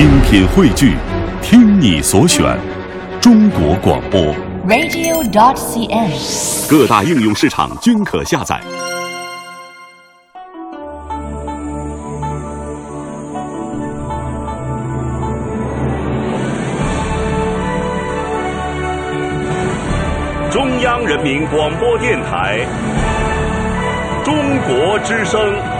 精品汇聚，听你所选，中国广播。radio.dot.cn，。各大应用市场均可下载。中央人民广播电台，中国之声。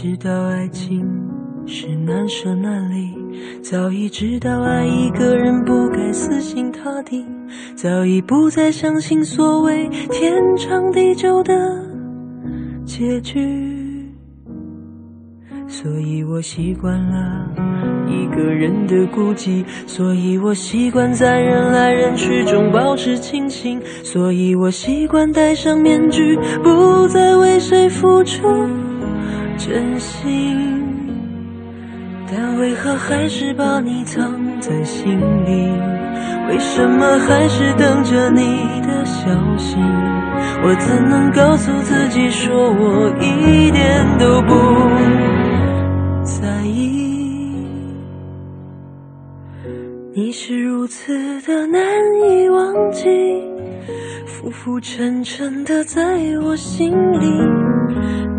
知道爱情是难舍难离，早已知道爱一个人不该死心塌地，早已不再相信所谓天长地久的结局。所以我习惯了一个人的孤寂，所以我习惯在人来人去中保持清醒，所以我习惯戴上面具，不再为谁付出。真心，但为何还是把你藏在心里？为什么还是等着你的消息？我怎能告诉自己说我一点都不在意？你是如此的难以忘记，浮浮沉沉的在我心里。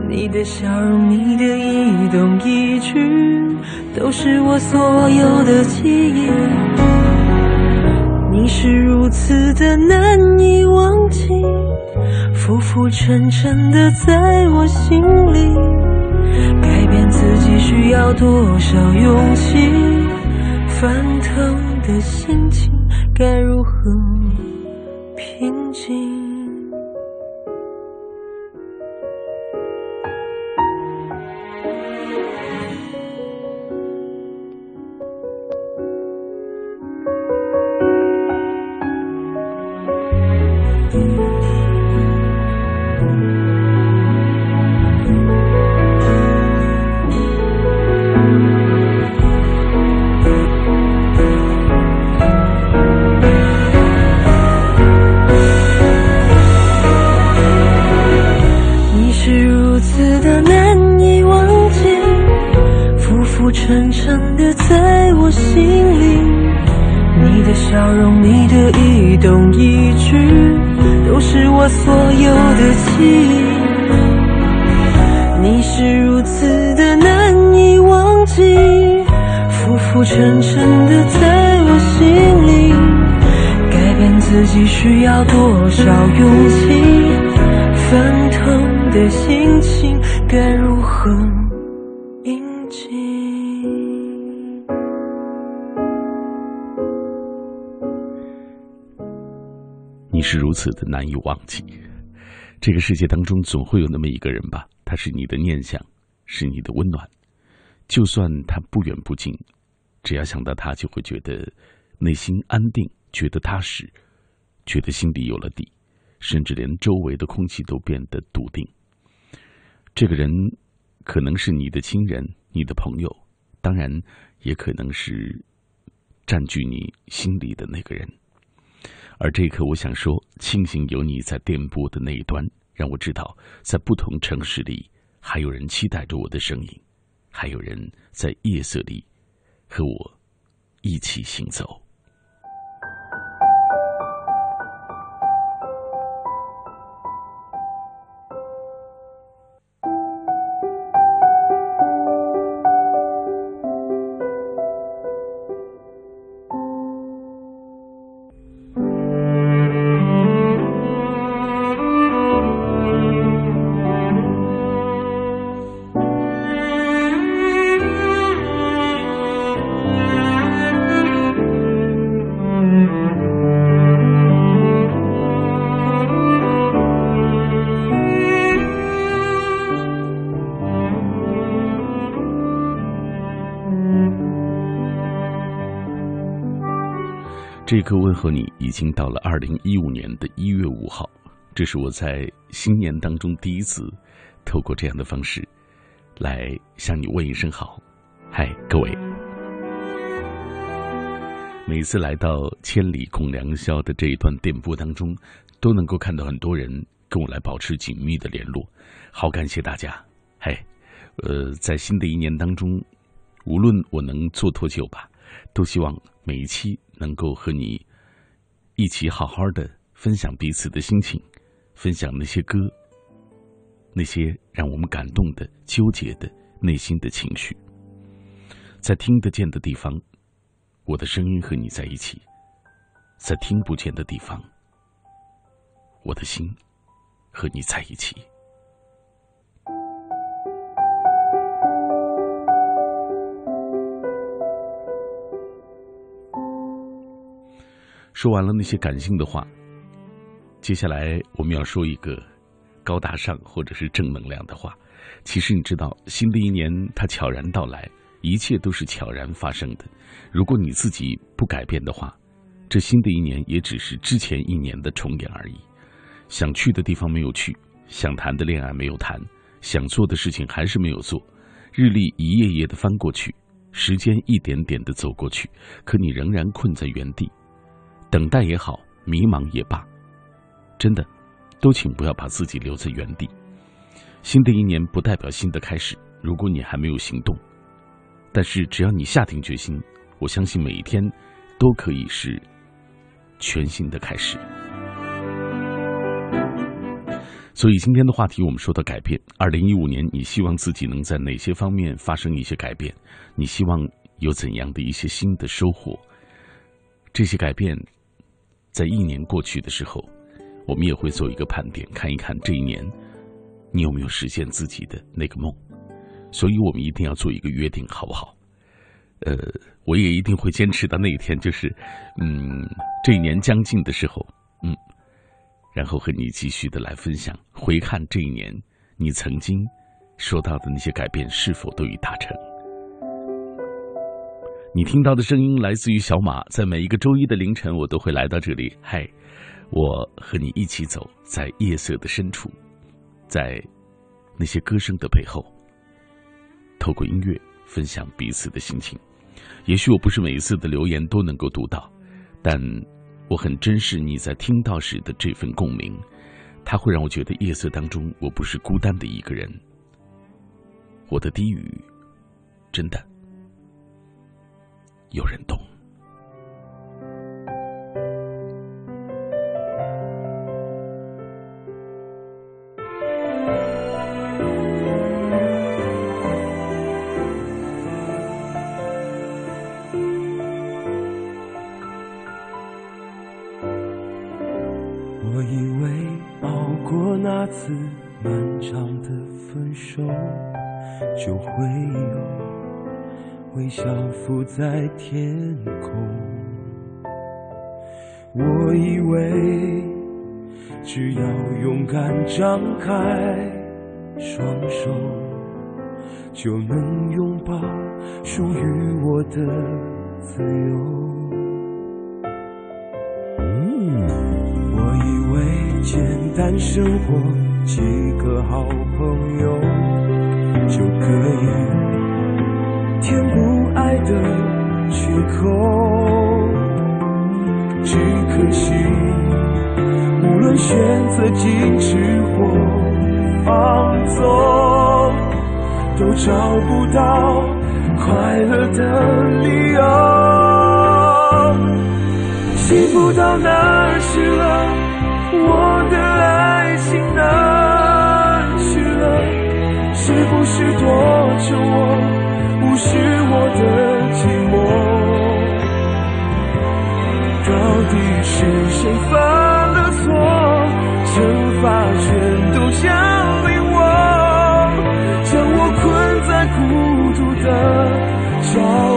你的笑容，你的一动一举，都是我所有的记忆。你是如此的难以忘记，浮浮沉沉的在我心里。改变自己需要多少勇气？翻腾的心情该如何平静？多少勇气？翻腾的心情该如何平静？你是如此的难以忘记。这个世界当中总会有那么一个人吧，他是你的念想，是你的温暖。就算他不远不近，只要想到他，就会觉得内心安定，觉得踏实，觉得心里有了底，甚至连周围的空气都变得笃定。这个人可能是你的亲人、你的朋友，当然也可能是占据你心里的那个人。而这一刻，我想说，庆幸有你在电波的那一端，让我知道，在不同城市里，还有人期待着我的声音，还有人在夜色里和我一起行走。这个问候你已经到了二零一五年的一月五号，这是我在新年当中第一次透过这样的方式来向你问一声好。嗨，各位！每次来到千里共良宵的这一段电波当中，都能够看到很多人跟我来保持紧密的联络，好感谢大家。嘿，呃，在新的一年当中，无论我能做多久吧，都希望每一期。能够和你一起好好的分享彼此的心情，分享那些歌，那些让我们感动的、纠结的内心的情绪，在听得见的地方，我的声音和你在一起；在听不见的地方，我的心和你在一起。说完了那些感性的话，接下来我们要说一个高大上或者是正能量的话。其实你知道，新的一年它悄然到来，一切都是悄然发生的。如果你自己不改变的话，这新的一年也只是之前一年的重演而已。想去的地方没有去，想谈的恋爱没有谈，想做的事情还是没有做，日历一页页的翻过去，时间一点点的走过去，可你仍然困在原地。等待也好，迷茫也罢，真的，都请不要把自己留在原地。新的一年不代表新的开始，如果你还没有行动，但是只要你下定决心，我相信每一天都可以是全新的开始。所以今天的话题，我们说到改变。二零一五年，你希望自己能在哪些方面发生一些改变？你希望有怎样的一些新的收获？这些改变。在一年过去的时候，我们也会做一个盘点，看一看这一年你有没有实现自己的那个梦。所以我们一定要做一个约定，好不好？呃，我也一定会坚持到那一天，就是嗯，这一年将近的时候，嗯，然后和你继续的来分享，回看这一年你曾经说到的那些改变是否都已达成。你听到的声音来自于小马，在每一个周一的凌晨，我都会来到这里。嗨，我和你一起走在夜色的深处，在那些歌声的背后，透过音乐分享彼此的心情。也许我不是每一次的留言都能够读到，但我很珍视你在听到时的这份共鸣，它会让我觉得夜色当中我不是孤单的一个人。我的低语，真的。有人懂。浮在天空，我以为只要勇敢张开双手，就能拥抱属于我的自由。我以为简单生活，几个好朋友就可以。填补的缺口，只可惜，无论选择矜持或放纵，都找不到快乐的理由。幸福到哪儿去了？我的爱情哪去了？是不是多久我？是我的寂寞，到底是谁犯了错？惩罚全都降临我，将我困在孤独的角落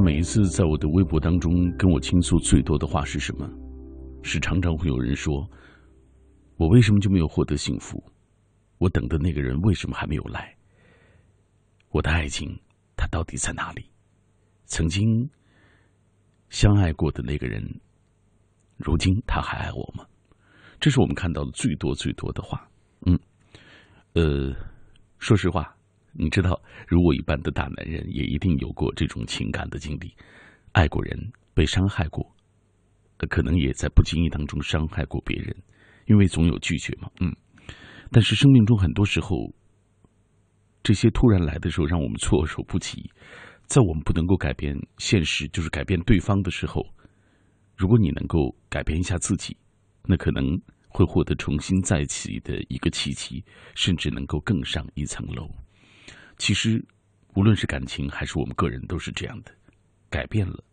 每一次在我的微博当中跟我倾诉最多的话是什么？是常常会有人说：“我为什么就没有获得幸福？我等的那个人为什么还没有来？我的爱情，他到底在哪里？曾经相爱过的那个人，如今他还爱我吗？”这是我们看到的最多最多的话。嗯，呃，说实话。你知道，如我一般的大男人，也一定有过这种情感的经历，爱过人，被伤害过，可能也在不经意当中伤害过别人，因为总有拒绝嘛，嗯。但是生命中很多时候，这些突然来的时候，让我们措手不及。在我们不能够改变现实，就是改变对方的时候，如果你能够改变一下自己，那可能会获得重新再起的一个契机，甚至能够更上一层楼。其实，无论是感情还是我们个人，都是这样的。改变了，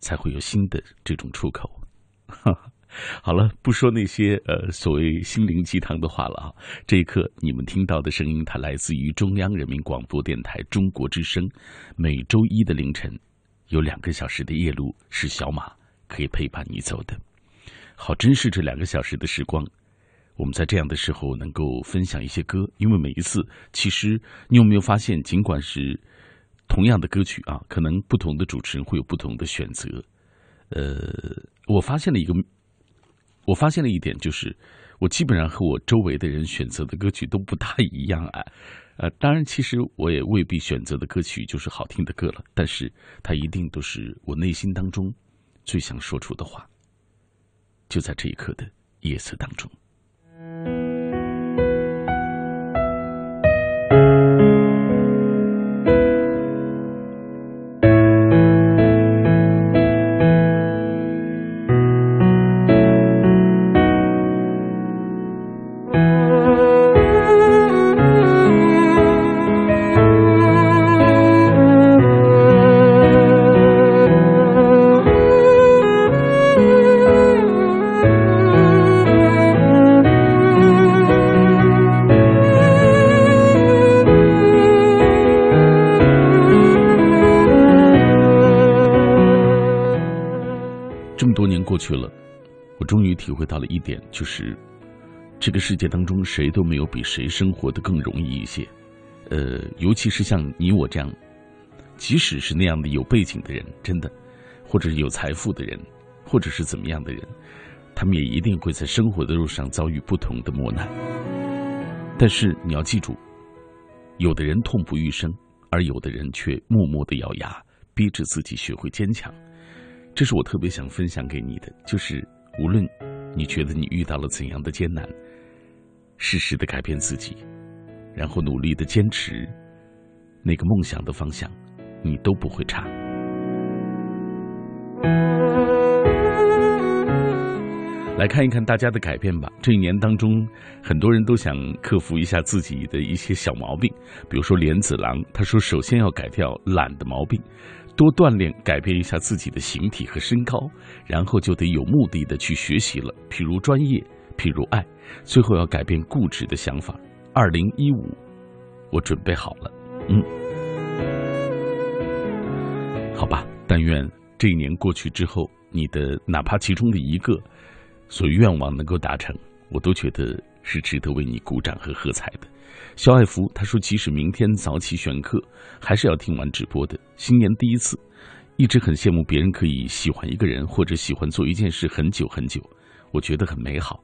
才会有新的这种出口。好了，不说那些呃所谓心灵鸡汤的话了啊。这一刻，你们听到的声音，它来自于中央人民广播电台中国之声。每周一的凌晨，有两个小时的夜路是小马可以陪伴你走的。好，珍视这两个小时的时光。我们在这样的时候能够分享一些歌，因为每一次，其实你有没有发现，尽管是同样的歌曲啊，可能不同的主持人会有不同的选择。呃，我发现了一个，我发现了一点，就是我基本上和我周围的人选择的歌曲都不大一样啊。呃，当然，其实我也未必选择的歌曲就是好听的歌了，但是它一定都是我内心当中最想说出的话，就在这一刻的夜色当中。这会到了一点，就是这个世界当中谁都没有比谁生活的更容易一些。呃，尤其是像你我这样，即使是那样的有背景的人，真的，或者是有财富的人，或者是怎么样的人，他们也一定会在生活的路上遭遇不同的磨难。但是你要记住，有的人痛不欲生，而有的人却默默的咬牙，逼着自己学会坚强。这是我特别想分享给你的，就是无论你觉得你遇到了怎样的艰难，适时的改变自己，然后努力的坚持那个梦想的方向，你都不会差。来看一看大家的改变吧。这一年当中，很多人都想克服一下自己的一些小毛病，比如说莲子郎，他说首先要改掉懒的毛病，多锻炼，改变一下自己的形体和身高，然后就得有目的的去学习了，譬如专业，譬如爱，最后要改变固执的想法。二零一五，我准备好了，嗯，好吧，但愿这一年过去之后，你的哪怕其中的一个。所愿望能够达成，我都觉得是值得为你鼓掌和喝彩的。肖爱福他说：“即使明天早起选课，还是要听完直播的。新年第一次，一直很羡慕别人可以喜欢一个人或者喜欢做一件事很久很久，我觉得很美好。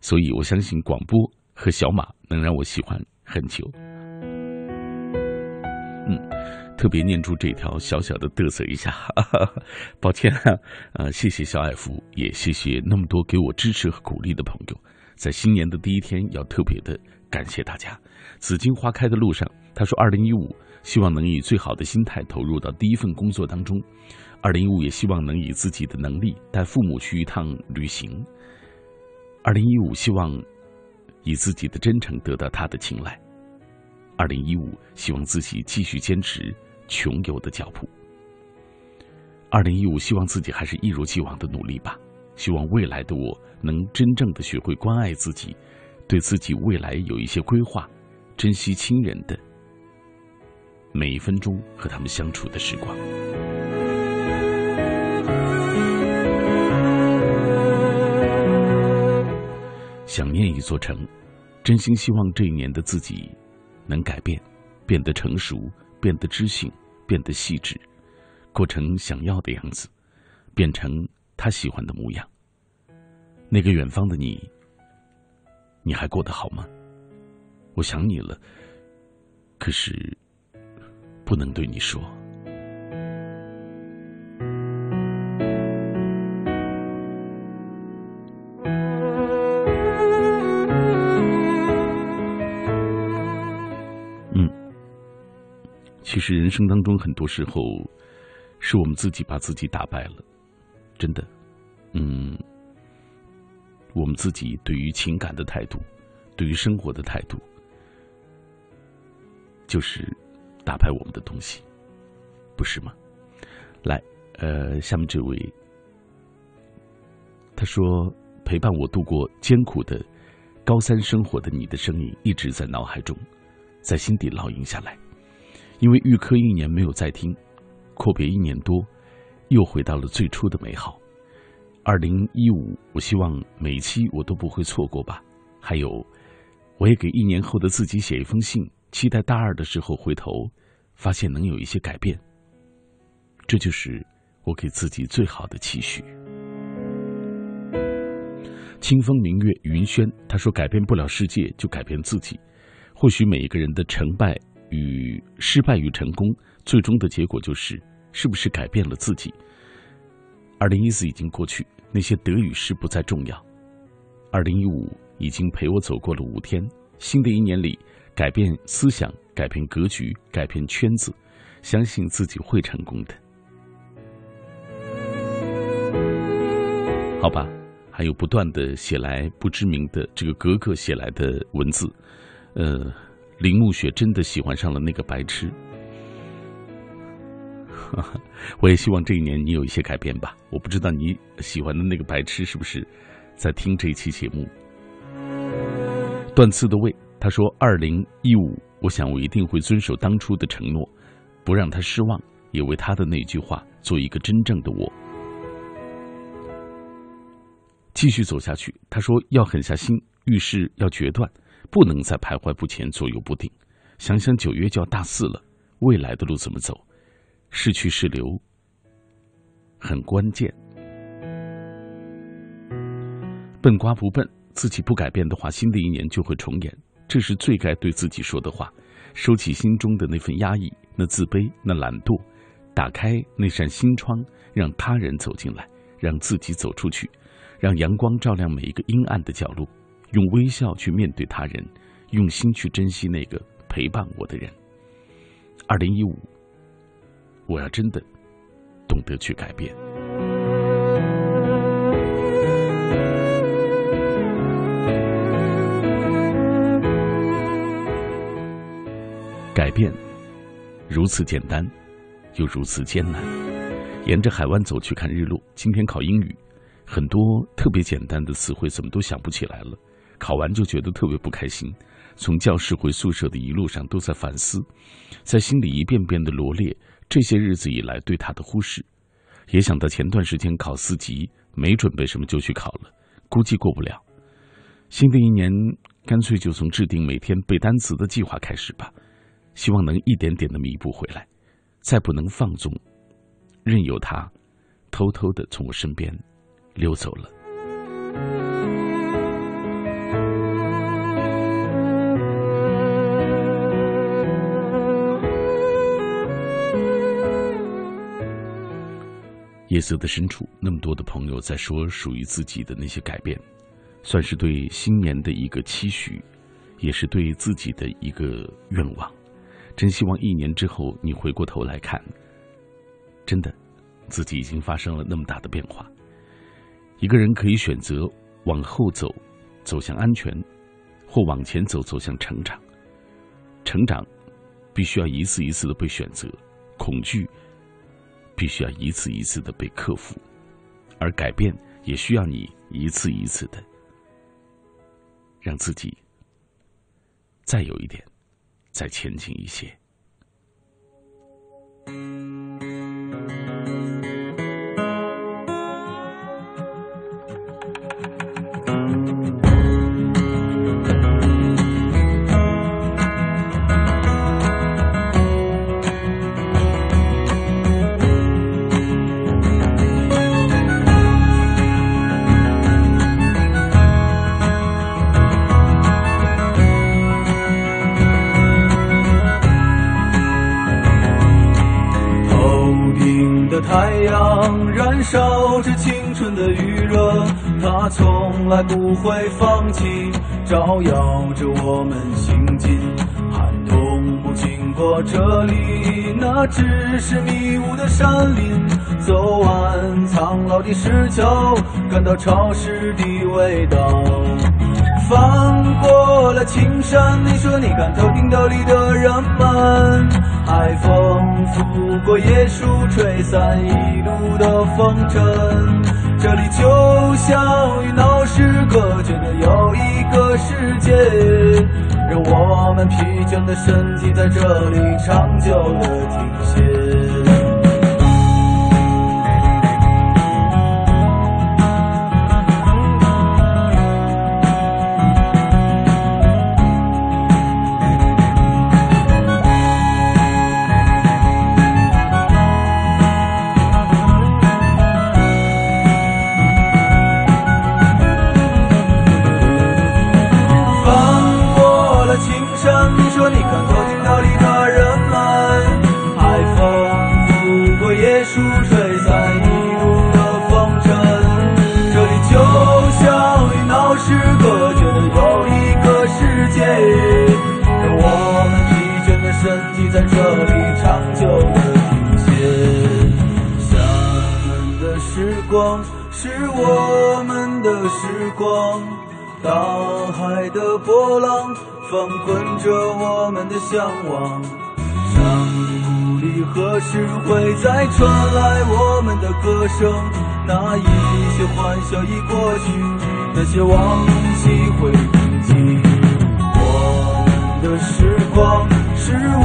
所以我相信广播和小马能让我喜欢很久。”嗯。特别念出这条小小的嘚瑟一下，哈 哈抱歉啊，呃，谢谢小爱福，也谢谢那么多给我支持和鼓励的朋友，在新年的第一天要特别的感谢大家。紫荆花开的路上，他说，二零一五希望能以最好的心态投入到第一份工作当中，二零一五也希望能以自己的能力带父母去一趟旅行，二零一五希望以自己的真诚得到他的青睐，二零一五希望自己继续坚持。穷游的脚步。二零一五，希望自己还是一如既往的努力吧。希望未来的我能真正的学会关爱自己，对自己未来有一些规划，珍惜亲人的每一分钟和他们相处的时光。想念一座城，真心希望这一年的自己能改变，变得成熟。变得知性，变得细致，过成想要的样子，变成他喜欢的模样。那个远方的你，你还过得好吗？我想你了，可是不能对你说。嗯其实人生当中很多时候，是我们自己把自己打败了，真的，嗯，我们自己对于情感的态度，对于生活的态度，就是打败我们的东西，不是吗？来，呃，下面这位，他说陪伴我度过艰苦的高三生活的你的声音一直在脑海中，在心底烙印下来。因为预科一年没有再听，阔别一年多，又回到了最初的美好。二零一五，我希望每期我都不会错过吧。还有，我也给一年后的自己写一封信，期待大二的时候回头，发现能有一些改变。这就是我给自己最好的期许。清风明月云轩，他说：“改变不了世界，就改变自己。或许每一个人的成败。”与失败与成功，最终的结果就是，是不是改变了自己？二零一四已经过去，那些得与失不再重要。二零一五已经陪我走过了五天，新的一年里，改变思想，改变格局，改变圈子，相信自己会成功的。好吧，还有不断的写来不知名的这个格格写来的文字，呃。林暮雪真的喜欢上了那个白痴，我也希望这一年你有一些改变吧。我不知道你喜欢的那个白痴是不是在听这一期节目。断刺的胃，他说：“二零一五，我想我一定会遵守当初的承诺，不让他失望，也为他的那句话做一个真正的我，继续走下去。”他说：“要狠下心，遇事要决断。”不能再徘徊不前、左右不定。想想九月就要大四了，未来的路怎么走？是去是留，很关键。笨瓜不笨，自己不改变的话，新的一年就会重演。这是最该对自己说的话。收起心中的那份压抑、那自卑、那懒惰，打开那扇心窗，让他人走进来，让自己走出去，让阳光照亮每一个阴暗的角落。用微笑去面对他人，用心去珍惜那个陪伴我的人。二零一五，我要真的懂得去改变。改变如此简单，又如此艰难。沿着海湾走去看日落。今天考英语，很多特别简单的词汇怎么都想不起来了。考完就觉得特别不开心。从教室回宿舍的一路上都在反思，在心里一遍遍的罗列这些日子以来对他的忽视。也想到前段时间考四级，没准备什么就去考了，估计过不了。新的一年，干脆就从制定每天背单词的计划开始吧。希望能一点点的弥补回来，再不能放纵，任由他偷偷的从我身边溜走了。夜色的深处，那么多的朋友在说属于自己的那些改变，算是对新年的一个期许，也是对自己的一个愿望。真希望一年之后你回过头来看，真的，自己已经发生了那么大的变化。一个人可以选择往后走，走向安全，或往前走，走向成长。成长必须要一次一次的被选择，恐惧必须要一次一次的被克服，而改变也需要你一次一次的让自己再有一点。再前进一些。太阳燃烧着青春的余热，它从来不会放弃，照耀着我们行进。寒冬不经过这里，那只是迷雾的山林。走完苍老的石桥，感到潮湿的味道。翻过了青山，你说你看头顶斗笠的人们，海风拂过椰树，吹散一路的风尘。这里就像与闹市隔绝的又一个世界，让我们疲倦的身体在这里长久的停歇。波浪翻滚着我们的向往，山谷里何时会再传来我们的歌声？那一些欢笑已过去，那些往昔会铭记。我们的时光是无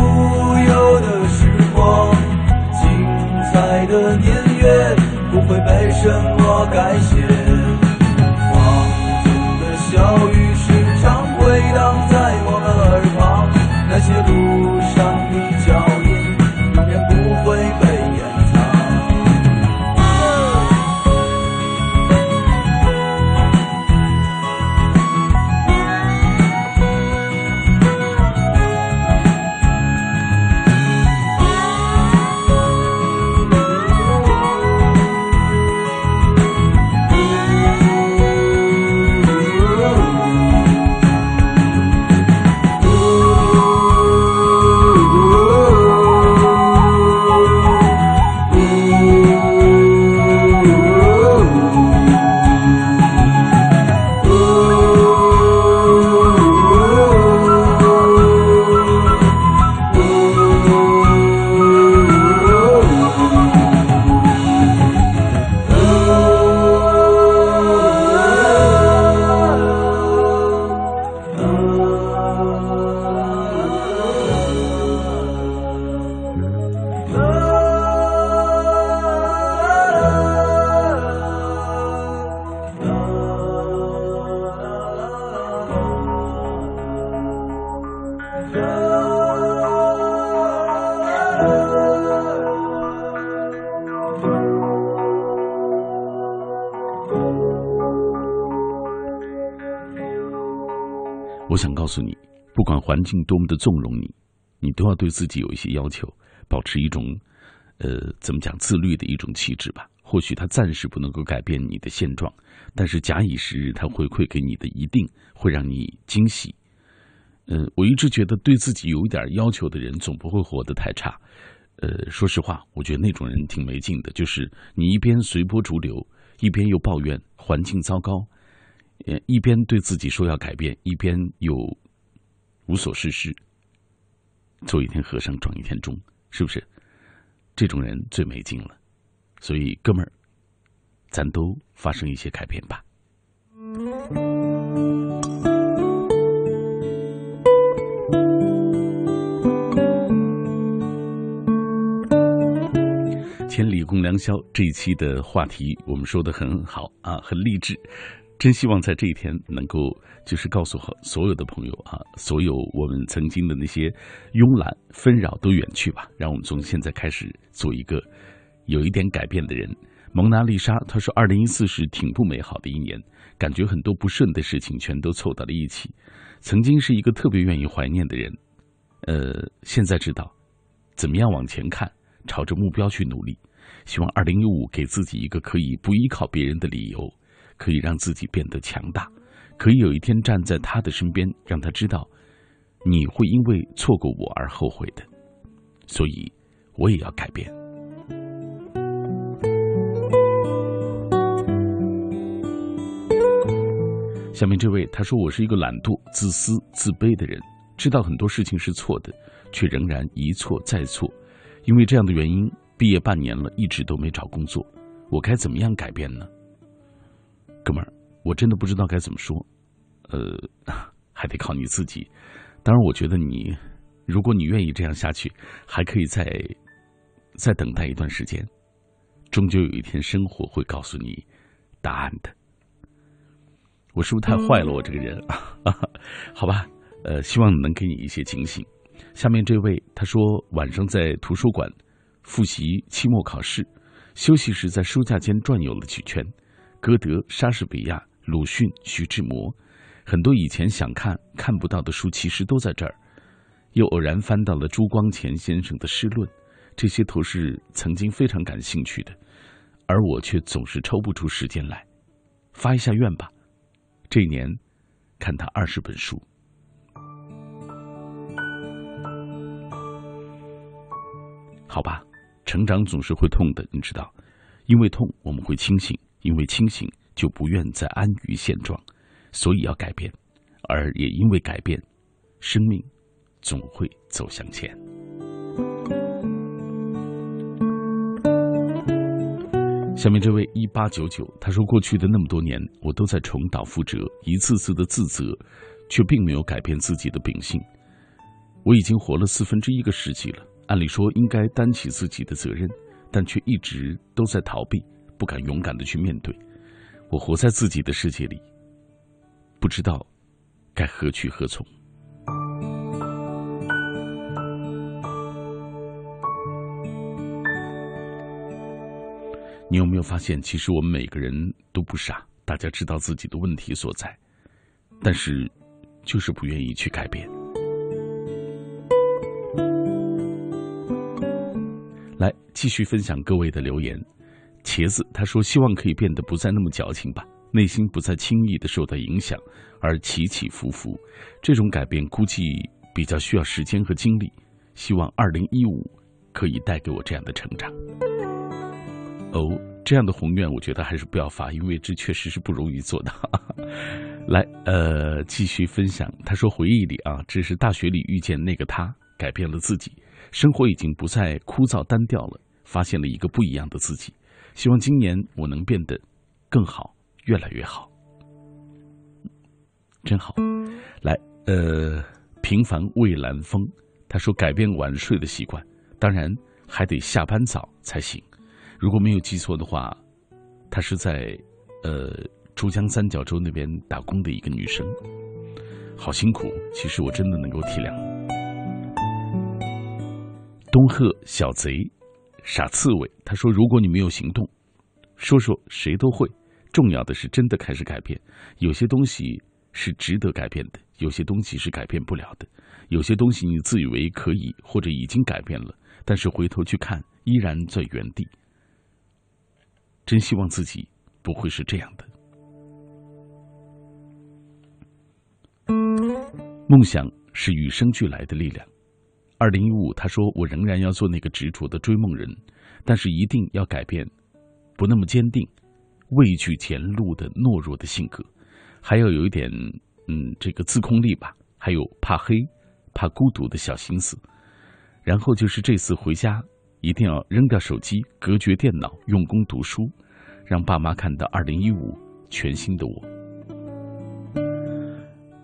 忧的时光，精彩的年月不会被什么改写。放纵的小雨回荡在。环境多么的纵容你，你都要对自己有一些要求，保持一种，呃，怎么讲自律的一种气质吧。或许它暂时不能够改变你的现状，但是假以时日，它回馈给你的一定会让你惊喜。嗯，我一直觉得对自己有一点要求的人，总不会活得太差。呃，说实话，我觉得那种人挺没劲的，就是你一边随波逐流，一边又抱怨环境糟糕。呃，一边对自己说要改变，一边又无所事事，做一天和尚撞一天钟，是不是？这种人最没劲了。所以，哥们儿，咱都发生一些改变吧。千里共良宵这一期的话题，我们说的很好啊，很励志。真希望在这一天能够，就是告诉所有的朋友啊，所有我们曾经的那些慵懒纷扰都远去吧，让我们从现在开始做一个有一点改变的人。蒙娜丽莎她说：“二零一四是挺不美好的一年，感觉很多不顺的事情全都凑到了一起。曾经是一个特别愿意怀念的人，呃，现在知道怎么样往前看，朝着目标去努力。希望二零一五给自己一个可以不依靠别人的理由。”可以让自己变得强大，可以有一天站在他的身边，让他知道你会因为错过我而后悔的。所以，我也要改变。下面这位他说：“我是一个懒惰、自私、自卑的人，知道很多事情是错的，却仍然一错再错。因为这样的原因，毕业半年了，一直都没找工作。我该怎么样改变呢？”哥们儿，我真的不知道该怎么说，呃，还得靠你自己。当然，我觉得你，如果你愿意这样下去，还可以再再等待一段时间。终究有一天，生活会告诉你答案的。我是不是太坏了？我这个人啊，好吧，呃，希望能给你一些警醒。下面这位他说，晚上在图书馆复习期末考试，休息时在书架间转悠了几圈。歌德、莎士比亚、鲁迅、徐志摩，很多以前想看看不到的书，其实都在这儿。又偶然翻到了朱光潜先生的诗论，这些都是曾经非常感兴趣的，而我却总是抽不出时间来。发一下愿吧，这一年看他二十本书。好吧，成长总是会痛的，你知道，因为痛我们会清醒。因为清醒，就不愿再安于现状，所以要改变，而也因为改变，生命总会走向前。下面这位一八九九，他说：“过去的那么多年，我都在重蹈覆辙，一次次的自责，却并没有改变自己的秉性。我已经活了四分之一个世纪了，按理说应该担起自己的责任，但却一直都在逃避。”不敢勇敢的去面对，我活在自己的世界里，不知道该何去何从。你有没有发现，其实我们每个人都不傻，大家知道自己的问题所在，但是就是不愿意去改变。来，继续分享各位的留言。茄子他说：“希望可以变得不再那么矫情吧，内心不再轻易的受到影响，而起起伏伏。这种改变估计比较需要时间和精力。希望二零一五可以带给我这样的成长。”哦，这样的宏愿，我觉得还是不要发，因为这确实是不容易做到。来，呃，继续分享。他说：“回忆里啊，这是大学里遇见那个他，改变了自己，生活已经不再枯燥单调了，发现了一个不一样的自己。”希望今年我能变得更好，越来越好，真好。来，呃，平凡蔚蓝风，他说改变晚睡的习惯，当然还得下班早才行。如果没有记错的话，她是在呃珠江三角洲那边打工的一个女生，好辛苦。其实我真的能够体谅。东鹤小贼，傻刺猬，他说：“如果你没有行动，说说谁都会。重要的是真的开始改变。有些东西是值得改变的，有些东西是改变不了的。有些东西你自以为可以或者已经改变了，但是回头去看，依然在原地。真希望自己不会是这样的。梦想是与生俱来的力量。”二零一五，他说：“我仍然要做那个执着的追梦人，但是一定要改变，不那么坚定、畏惧前路的懦弱的性格，还要有一点，嗯，这个自控力吧，还有怕黑、怕孤独的小心思。然后就是这次回家，一定要扔掉手机，隔绝电脑，用功读书，让爸妈看到二零一五全新的我。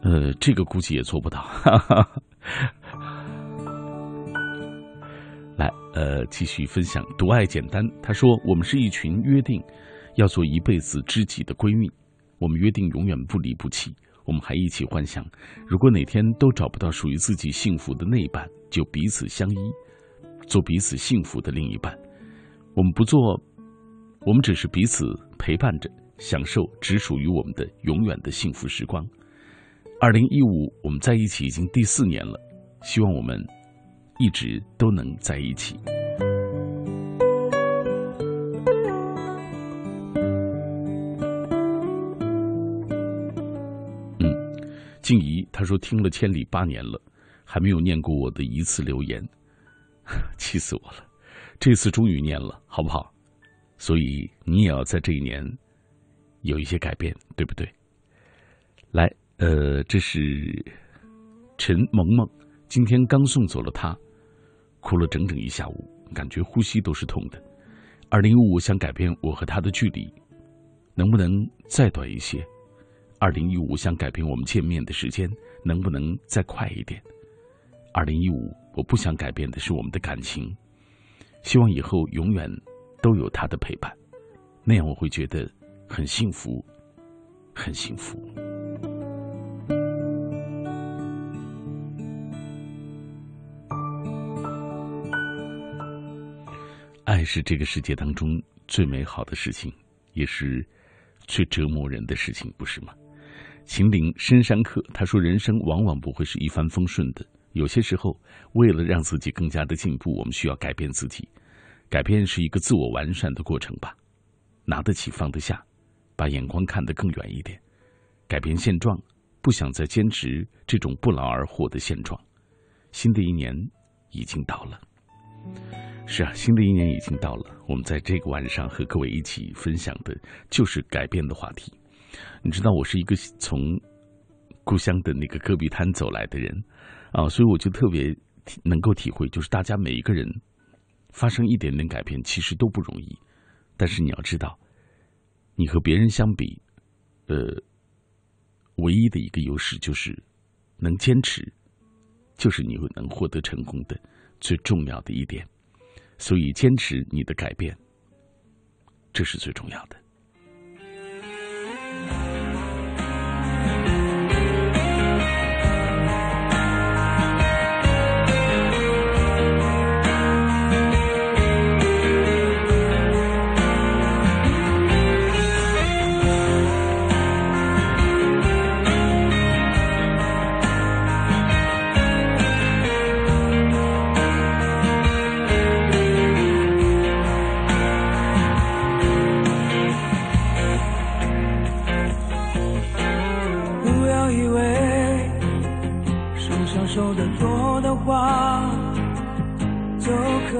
呃，这个估计也做不到。”。来，呃，继续分享。独爱简单，他说：“我们是一群约定要做一辈子知己的闺蜜，我们约定永远不离不弃。我们还一起幻想，如果哪天都找不到属于自己幸福的那一半，就彼此相依，做彼此幸福的另一半。我们不做，我们只是彼此陪伴着，享受只属于我们的永远的幸福时光。”二零一五，我们在一起已经第四年了，希望我们。一直都能在一起。静怡她说听了千里八年了，还没有念过我的一次留言，气死我了！这次终于念了，好不好？所以你也要在这一年有一些改变，对不对？来，呃，这是陈萌萌，今天刚送走了他。哭了整整一下午，感觉呼吸都是痛的。二零一五想改变我和他的距离，能不能再短一些？二零一五想改变我们见面的时间，能不能再快一点？二零一五我不想改变的是我们的感情，希望以后永远都有他的陪伴，那样我会觉得很幸福，很幸福。爱是这个世界当中最美好的事情，也是最折磨人的事情，不是吗？秦岭深山客他说：“人生往往不会是一帆风顺的，有些时候，为了让自己更加的进步，我们需要改变自己。改变是一个自我完善的过程吧，拿得起放得下，把眼光看得更远一点，改变现状，不想再坚持这种不劳而获的现状。新的一年已经到了。”是啊，新的一年已经到了。我们在这个晚上和各位一起分享的就是改变的话题。你知道，我是一个从故乡的那个戈壁滩走来的人啊，所以我就特别能够体会，就是大家每一个人发生一点点改变，其实都不容易。但是你要知道，你和别人相比，呃，唯一的一个优势就是能坚持，就是你能获得成功的最重要的一点。所以，坚持你的改变，这是最重要的。Bye.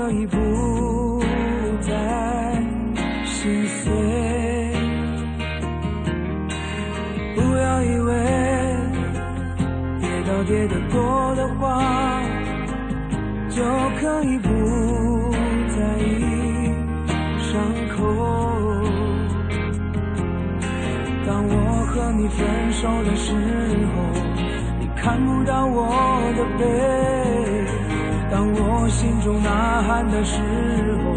可以不再心碎不要以为跌倒跌得多的话就可以不在意伤口当我和你分手的时候你看不到我的背。当我心中呐喊的时候，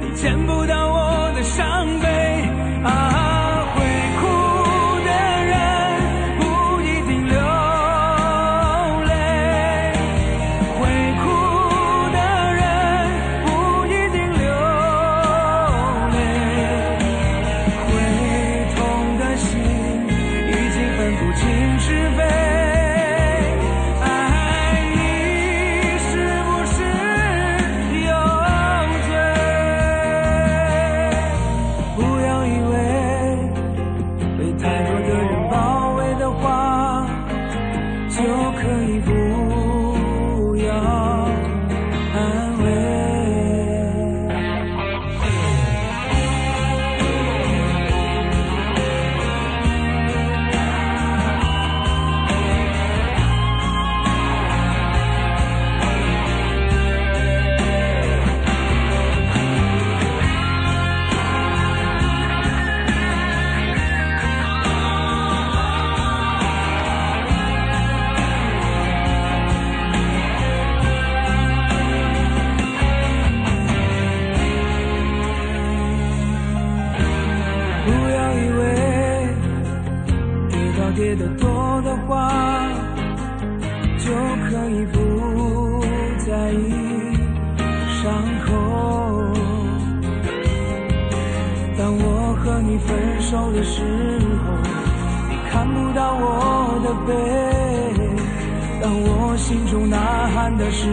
你见不到我的伤悲啊。心中呐喊的是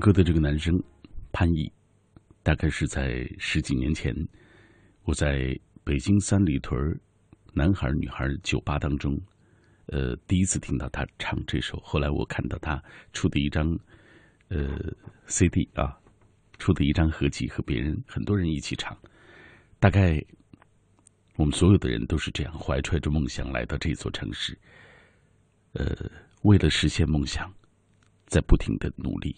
歌的这个男生潘毅，大概是在十几年前，我在北京三里屯男孩女孩酒吧当中，呃，第一次听到他唱这首。后来我看到他出的一张呃 CD 啊，出的一张合集，和别人很多人一起唱。大概我们所有的人都是这样，怀揣着梦想来到这座城市，呃，为了实现梦想，在不停的努力。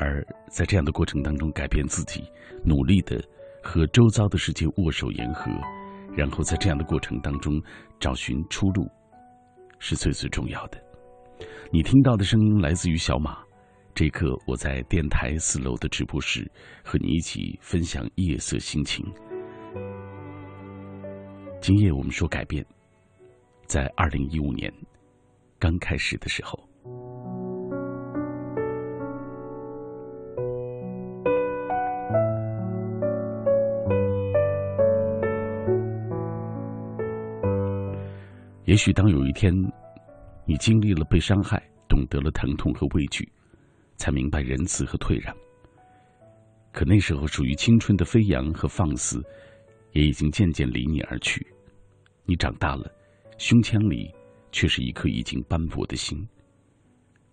而在这样的过程当中，改变自己，努力的和周遭的世界握手言和，然后在这样的过程当中找寻出路，是最最重要的。你听到的声音来自于小马。这一刻，我在电台四楼的直播室，和你一起分享夜色心情。今夜我们说改变，在二零一五年刚开始的时候。也许当有一天，你经历了被伤害，懂得了疼痛和畏惧，才明白仁慈和退让。可那时候属于青春的飞扬和放肆，也已经渐渐离你而去。你长大了，胸腔里却是一颗已经斑驳的心。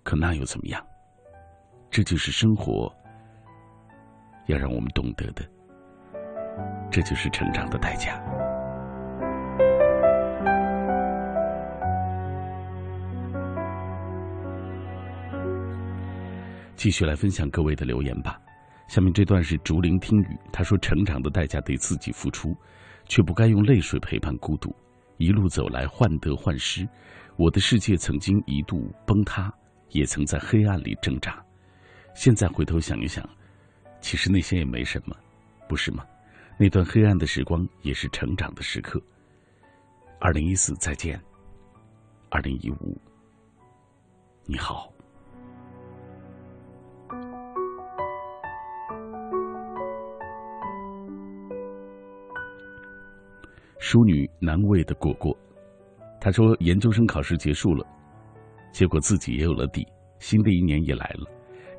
可那又怎么样？这就是生活要让我们懂得的。这就是成长的代价。继续来分享各位的留言吧。下面这段是竹林听雨，他说：“成长的代价得自己付出，却不该用泪水陪伴孤独。一路走来患得患失，我的世界曾经一度崩塌，也曾在黑暗里挣扎。现在回头想一想，其实那些也没什么，不是吗？那段黑暗的时光也是成长的时刻。”二零一四再见，二零一五你好。淑女难为的果果，他说研究生考试结束了，结果自己也有了底，新的一年也来了，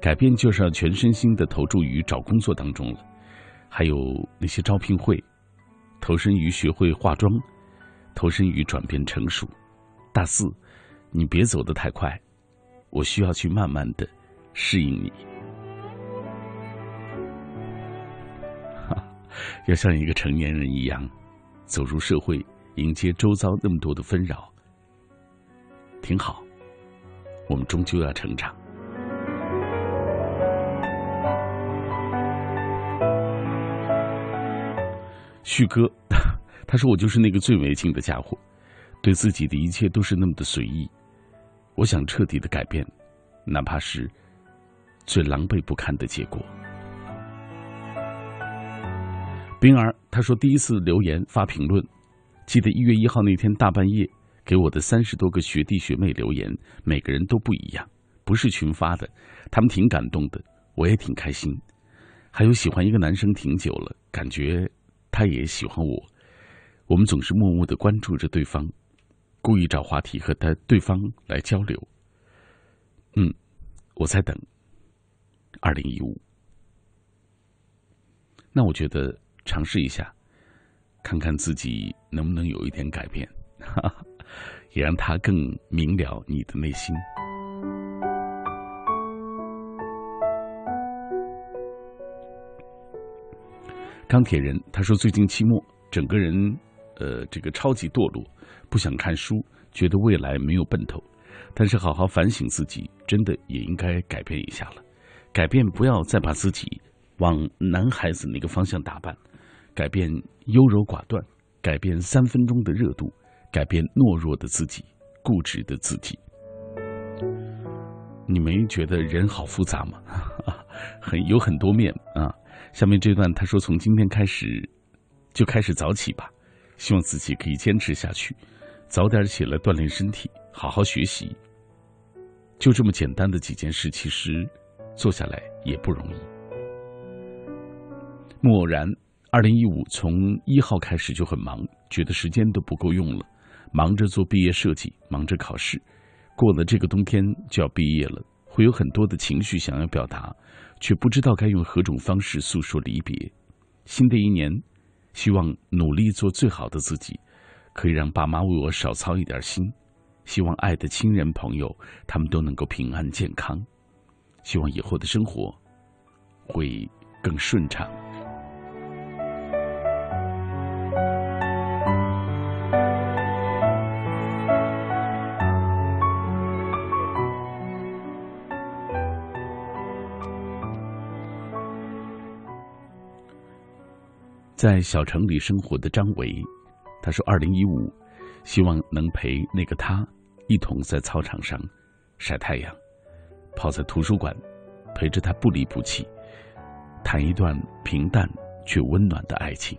改变就是要全身心的投注于找工作当中了，还有那些招聘会，投身于学会化妆，投身于转变成熟。大四，你别走得太快，我需要去慢慢的适应你，要像一个成年人一样。走入社会，迎接周遭那么多的纷扰，挺好。我们终究要成长。旭哥，他说我就是那个最没劲的家伙，对自己的一切都是那么的随意。我想彻底的改变，哪怕是最狼狈不堪的结果。冰儿，他说第一次留言发评论，记得一月一号那天大半夜给我的三十多个学弟学妹留言，每个人都不一样，不是群发的，他们挺感动的，我也挺开心。还有喜欢一个男生挺久了，感觉他也喜欢我，我们总是默默的关注着对方，故意找话题和他对方来交流。嗯，我在等二零一五，那我觉得。尝试一下，看看自己能不能有一点改变哈，也让他更明了你的内心。钢铁人他说：“最近期末，整个人呃，这个超级堕落，不想看书，觉得未来没有奔头。但是好好反省自己，真的也应该改变一下了。改变，不要再把自己往男孩子那个方向打扮。”改变优柔寡断，改变三分钟的热度，改变懦弱的自己，固执的自己。你没觉得人好复杂吗？很有很多面啊。下面这段他说：“从今天开始，就开始早起吧，希望自己可以坚持下去，早点起来锻炼身体，好好学习。就这么简单的几件事，其实做下来也不容易。”默然。二零一五从一号开始就很忙，觉得时间都不够用了，忙着做毕业设计，忙着考试，过了这个冬天就要毕业了，会有很多的情绪想要表达，却不知道该用何种方式诉说离别。新的一年，希望努力做最好的自己，可以让爸妈为我少操一点心。希望爱的亲人朋友他们都能够平安健康，希望以后的生活会更顺畅。在小城里生活的张维，他说：“二零一五，希望能陪那个他一同在操场上晒太阳，泡在图书馆，陪着他不离不弃，谈一段平淡却温暖的爱情。”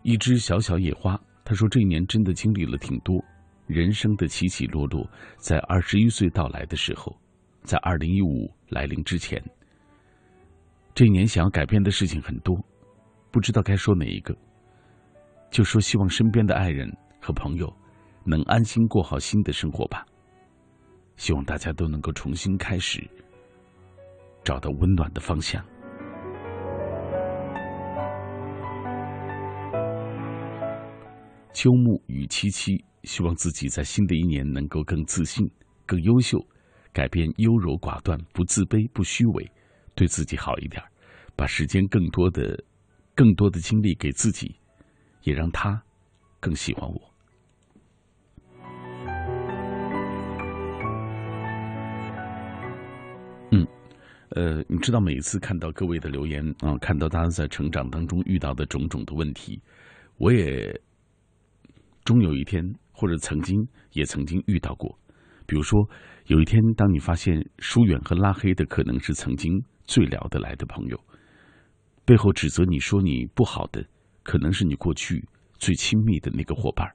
一只小小野花，他说：“这一年真的经历了挺多，人生的起起落落，在二十一岁到来的时候，在二零一五来临之前。”这一年想要改变的事情很多，不知道该说哪一个。就说希望身边的爱人和朋友能安心过好新的生活吧。希望大家都能够重新开始，找到温暖的方向。秋木与七七希望自己在新的一年能够更自信、更优秀，改变优柔寡断，不自卑，不虚伪。对自己好一点把时间更多的更多的精力给自己也让他更喜欢我。嗯呃你知道每一次看到各位的留言啊看到大家在成长当中遇到的种种的问题我也终有一天或者曾经也曾经遇到过。比如说有一天当你发现疏远和拉黑的可能是曾经最聊得来的朋友，背后指责你说你不好的，可能是你过去最亲密的那个伙伴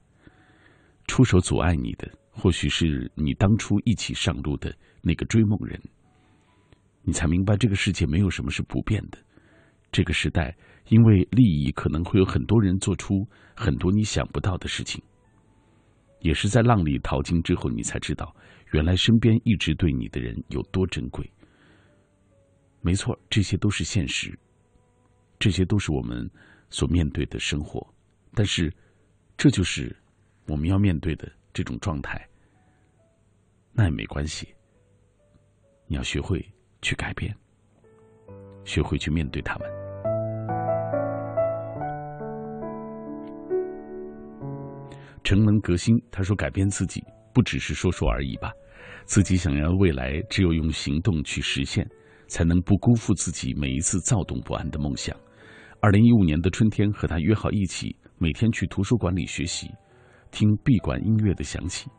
出手阻碍你的，或许是你当初一起上路的那个追梦人。你才明白，这个世界没有什么是不变的。这个时代，因为利益，可能会有很多人做出很多你想不到的事情。也是在浪里淘金之后，你才知道，原来身边一直对你的人有多珍贵。没错，这些都是现实，这些都是我们所面对的生活。但是，这就是我们要面对的这种状态。那也没关系，你要学会。去改变，学会去面对他们。诚能革新，他说：“改变自己不只是说说而已吧，自己想要未来，只有用行动去实现，才能不辜负自己每一次躁动不安的梦想。”二零一五年的春天，和他约好一起每天去图书馆里学习，听闭馆音乐的响起，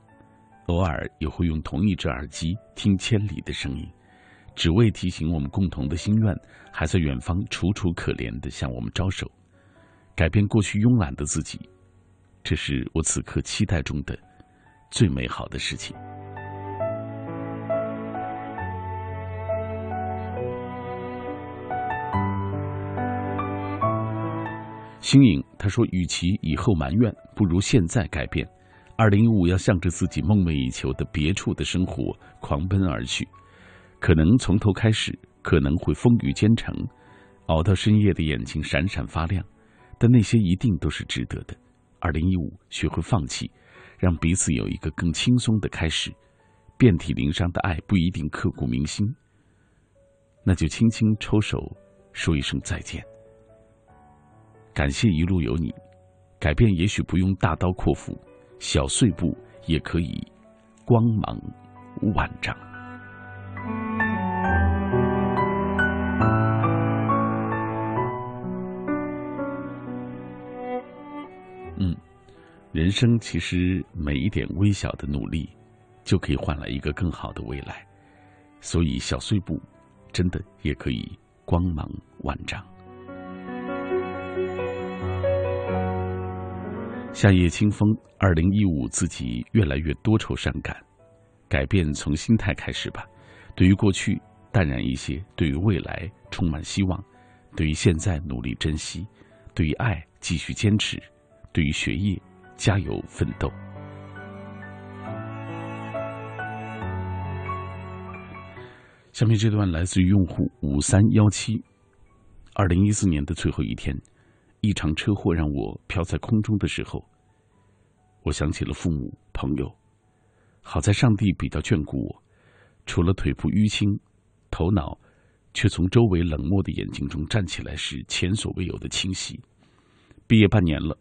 偶尔也会用同一只耳机听千里的声音。只为提醒我们共同的心愿还在远方，楚楚可怜的向我们招手，改变过去慵懒的自己，这是我此刻期待中的最美好的事情。星颖他说：“与其以后埋怨，不如现在改变。二零一五要向着自己梦寐以求的别处的生活狂奔而去。”可能从头开始，可能会风雨兼程，熬到深夜的眼睛闪闪发亮，但那些一定都是值得的。二零一五，学会放弃，让彼此有一个更轻松的开始。遍体鳞伤的爱不一定刻骨铭心，那就轻轻抽手，说一声再见。感谢一路有你，改变也许不用大刀阔斧，小碎步也可以光芒万丈。嗯，人生其实每一点微小的努力，就可以换来一个更好的未来。所以小碎步，真的也可以光芒万丈。夏夜清风，二零一五，自己越来越多愁善感。改变从心态开始吧。对于过去淡然一些，对于未来充满希望，对于现在努力珍惜，对于爱继续坚持，对于学业加油奋斗。下面这段来自于用户五三幺七。二零一四年的最后一天，一场车祸让我飘在空中的时候，我想起了父母朋友。好在上帝比较眷顾我，除了腿部淤青，头脑却从周围冷漠的眼睛中站起来时前所未有的清晰。毕业半年了，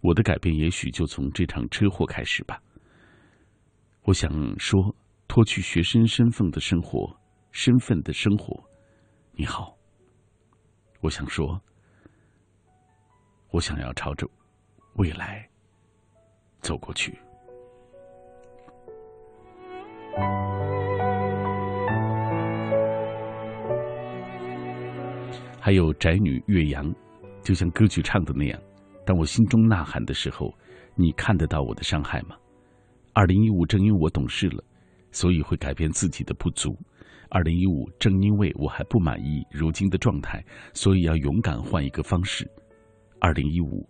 我的改变也许就从这场车祸开始吧。我想说，脱去学生身份的生活，身份的生活，你好。我想说，我想要朝着未来走过去。还有宅女岳阳，就像歌曲唱的那样，当我心中呐喊的时候，你看得到我的伤害吗？二零一五正因为我懂事了，所以会改变自己的不足。二零一五正因为我还不满意如今的状态，所以要勇敢换一个方式。二零一五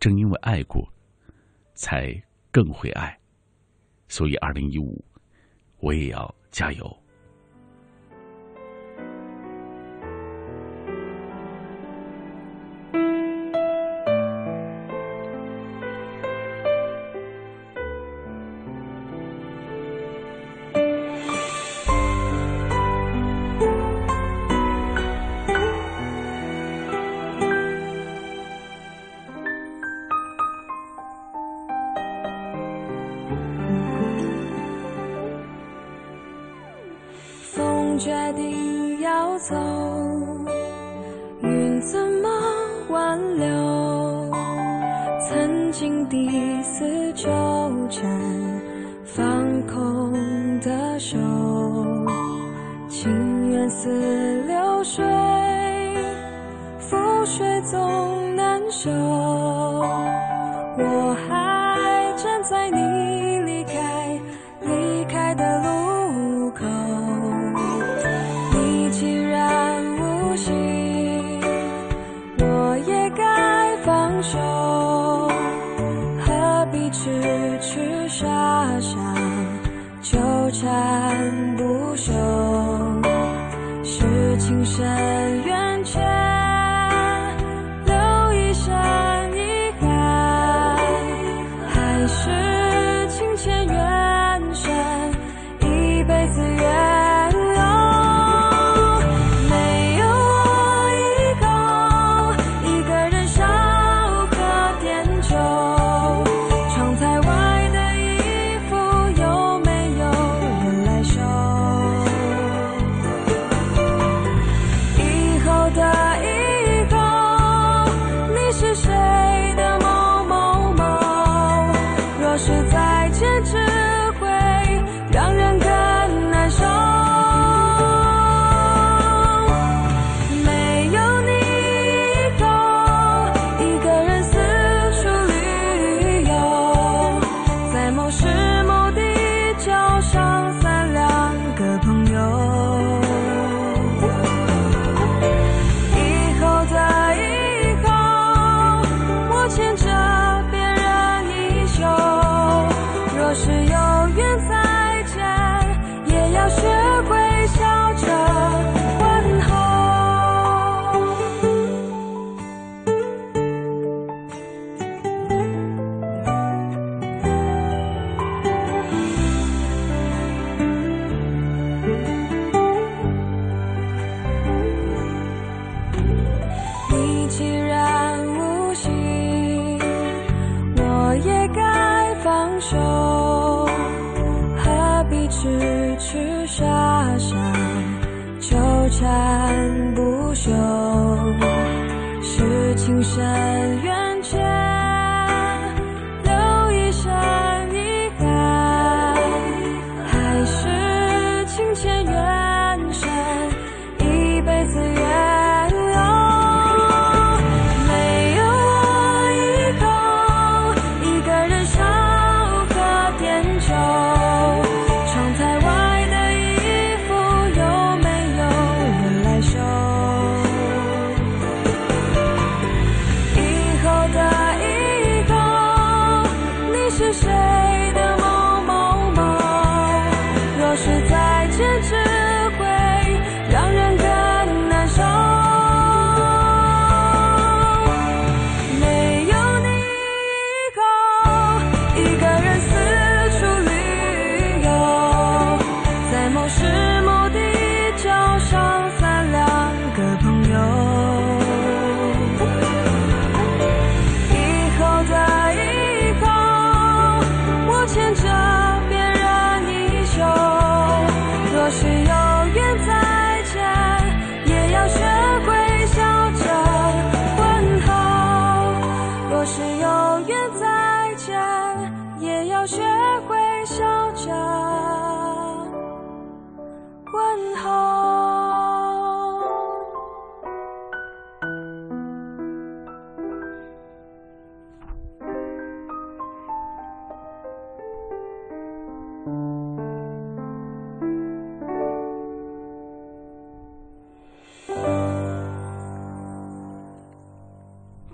正因为爱过，才更会爱，所以二零一五。我也要加油。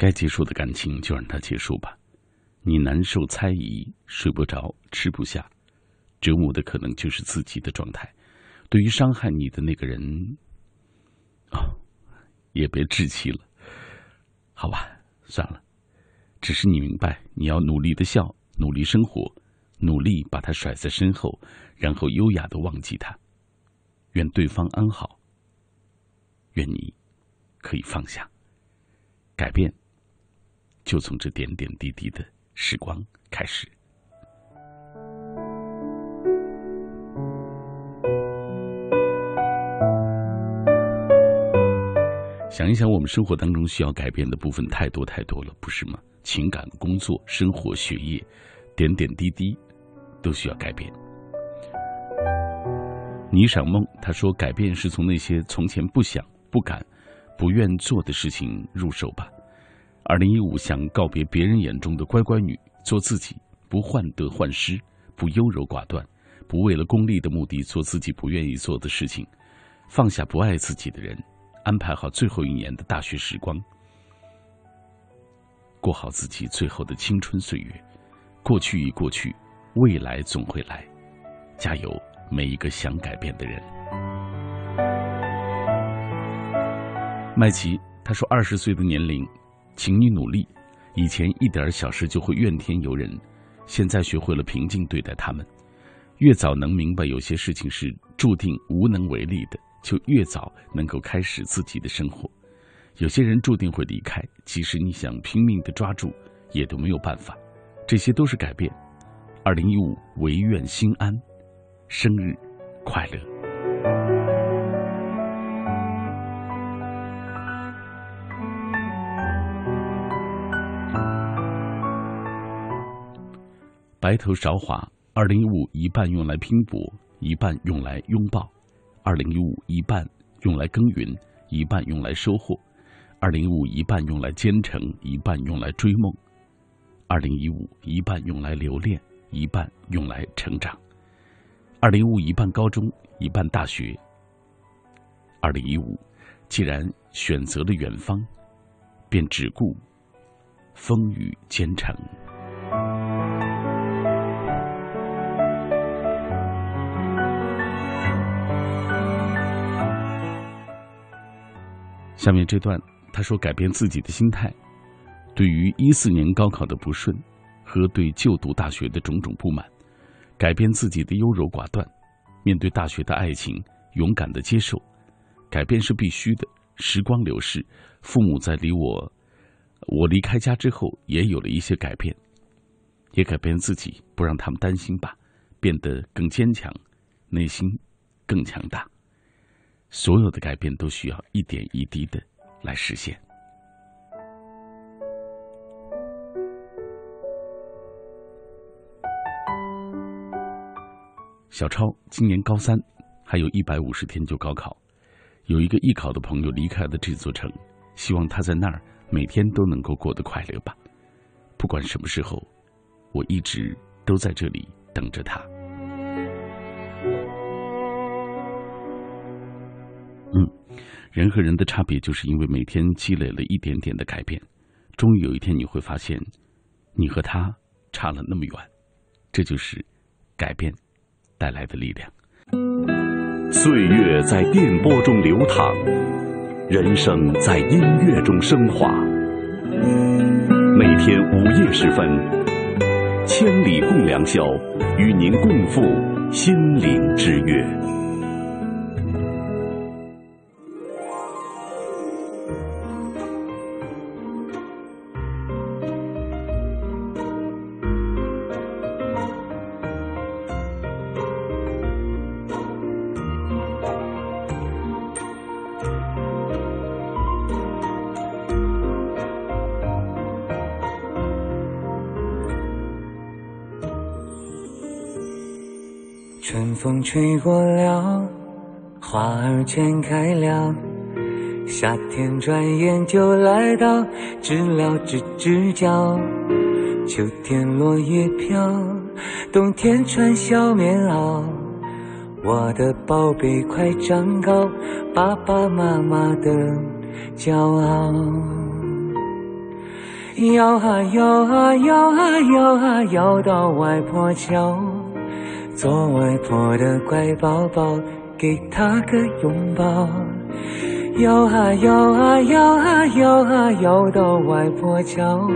该结束的感情就让它结束吧。你难受、猜疑、睡不着、吃不下，折磨的可能就是自己的状态。对于伤害你的那个人，哦，也别置气了，好吧，算了。只是你明白，你要努力的笑，努力生活，努力把他甩在身后，然后优雅的忘记他。愿对方安好，愿你可以放下，改变就从这点点滴滴的时光开始。想一想我们生活当中需要改变的部分太多太多了，不是吗？情感、工作、生活、学业，点点滴滴都需要改变。霓裳梦，他说改变是从那些从前不想、不敢、不愿做的事情入手吧。二零一五想告别别人眼中的乖乖女，做自己，不患得患失，不优柔寡断，不为了功利的目的做自己不愿意做的事情，放下不爱自己的人。安排好最后一年的大学时光，过好自己最后的青春岁月。过去已过去，未来总会来。加油，每一个想改变的人。麦琪他说：“二十岁的年龄，请你努力。以前一点小事就会怨天尤人，现在学会了平静对待他们。越早能明白有些事情是注定无能为力的。”就越早能够开始自己的生活。有些人注定会离开，即使你想拼命的抓住，也都没有办法。这些都是改变。二零一五，唯愿心安，生日快乐。白头韶华，二零一五一半用来拼搏，一半用来拥抱。二零一五一半用来耕耘，一半用来收获；二零一五一半用来兼程，一半用来追梦；二零一五一半用来留恋，一半用来成长；二零一五一半高中，一半大学；二零一五既然选择了远方，便只顾风雨兼程。下面这段，他说：“改变自己的心态，对于一四年高考的不顺和对就读大学的种种不满，改变自己的优柔寡断，面对大学的爱情，勇敢的接受。改变是必须的。时光流逝，父母在离我我离开家之后，也有了一些改变，也改变自己，不让他们担心吧，变得更坚强，内心更强大。”所有的改变都需要一点一滴的来实现。小超今年高三，还有一百五十天就高考，有一个艺考的朋友离开了这座城，希望他在那儿每天都能够过得快乐吧。不管什么时候，我一直都在这里等着他。人和人的差别，就是因为每天积累了一点点的改变，终于有一天你会发现，你和他差了那么远，这就是改变带来的力量。岁月在电波中流淌，人生在音乐中升华。每天午夜时分，千里共良宵，与您共赴心灵之约。花全开了，夏天转眼就来到，知了吱吱叫，秋天落叶飘，冬天穿小棉袄，我的宝贝快长高，爸爸妈妈的骄傲，摇啊摇啊摇啊摇啊摇到外婆桥。做外婆的乖宝宝，给他个拥抱。摇啊摇啊摇啊摇啊摇到外婆桥，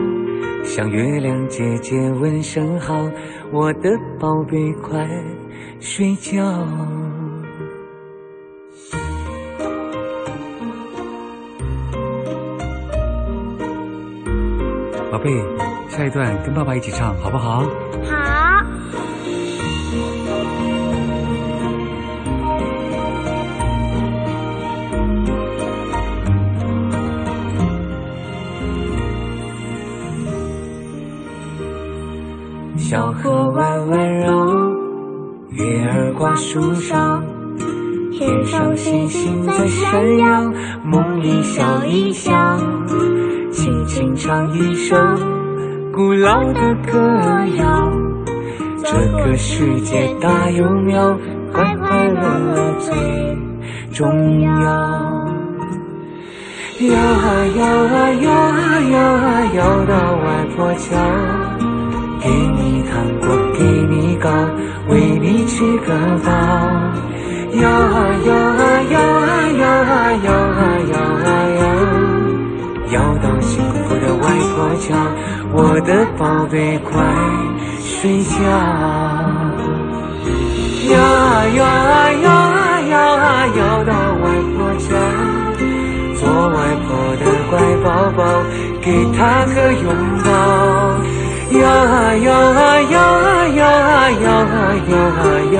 向月亮姐姐问声好，我的宝贝快睡觉。宝贝，下一段跟爸爸一起唱好不？好。树梢，天上星星在闪耀，梦里笑一笑，轻轻唱一首古老的歌谣。这个世界大又妙，快快乐乐最重要。摇啊摇啊摇啊摇啊摇到外婆桥，给你喂你吃个饱。摇啊摇啊摇啊摇啊摇啊摇啊摇，摇到幸福的外婆桥，我的宝贝快睡觉。摇啊摇啊摇啊摇啊摇到外婆桥。做外婆的乖宝宝，给她个拥抱。摇啊摇啊摇啊摇啊摇啊摇啊摇，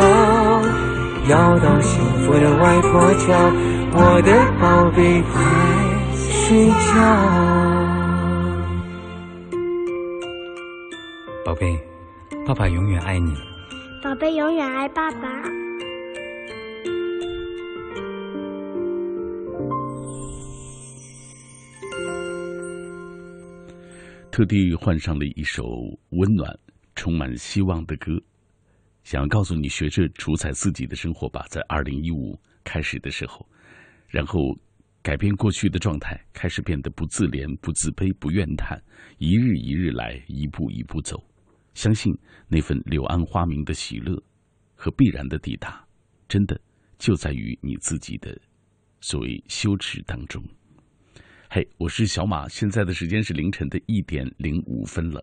摇到幸福的外婆桥，我的宝贝快睡觉。宝贝，爸爸永远爱你。宝贝永远爱爸爸。特地换上了一首温暖、充满希望的歌，想要告诉你，学着主宰自己的生活吧。在二零一五开始的时候，然后改变过去的状态，开始变得不自怜、不自卑、不怨叹，一日一日来，一步一步走。相信那份柳暗花明的喜乐和必然的抵达，真的就在于你自己的所谓羞耻当中。嘿，我是小马。现在的时间是凌晨的一点零五分了，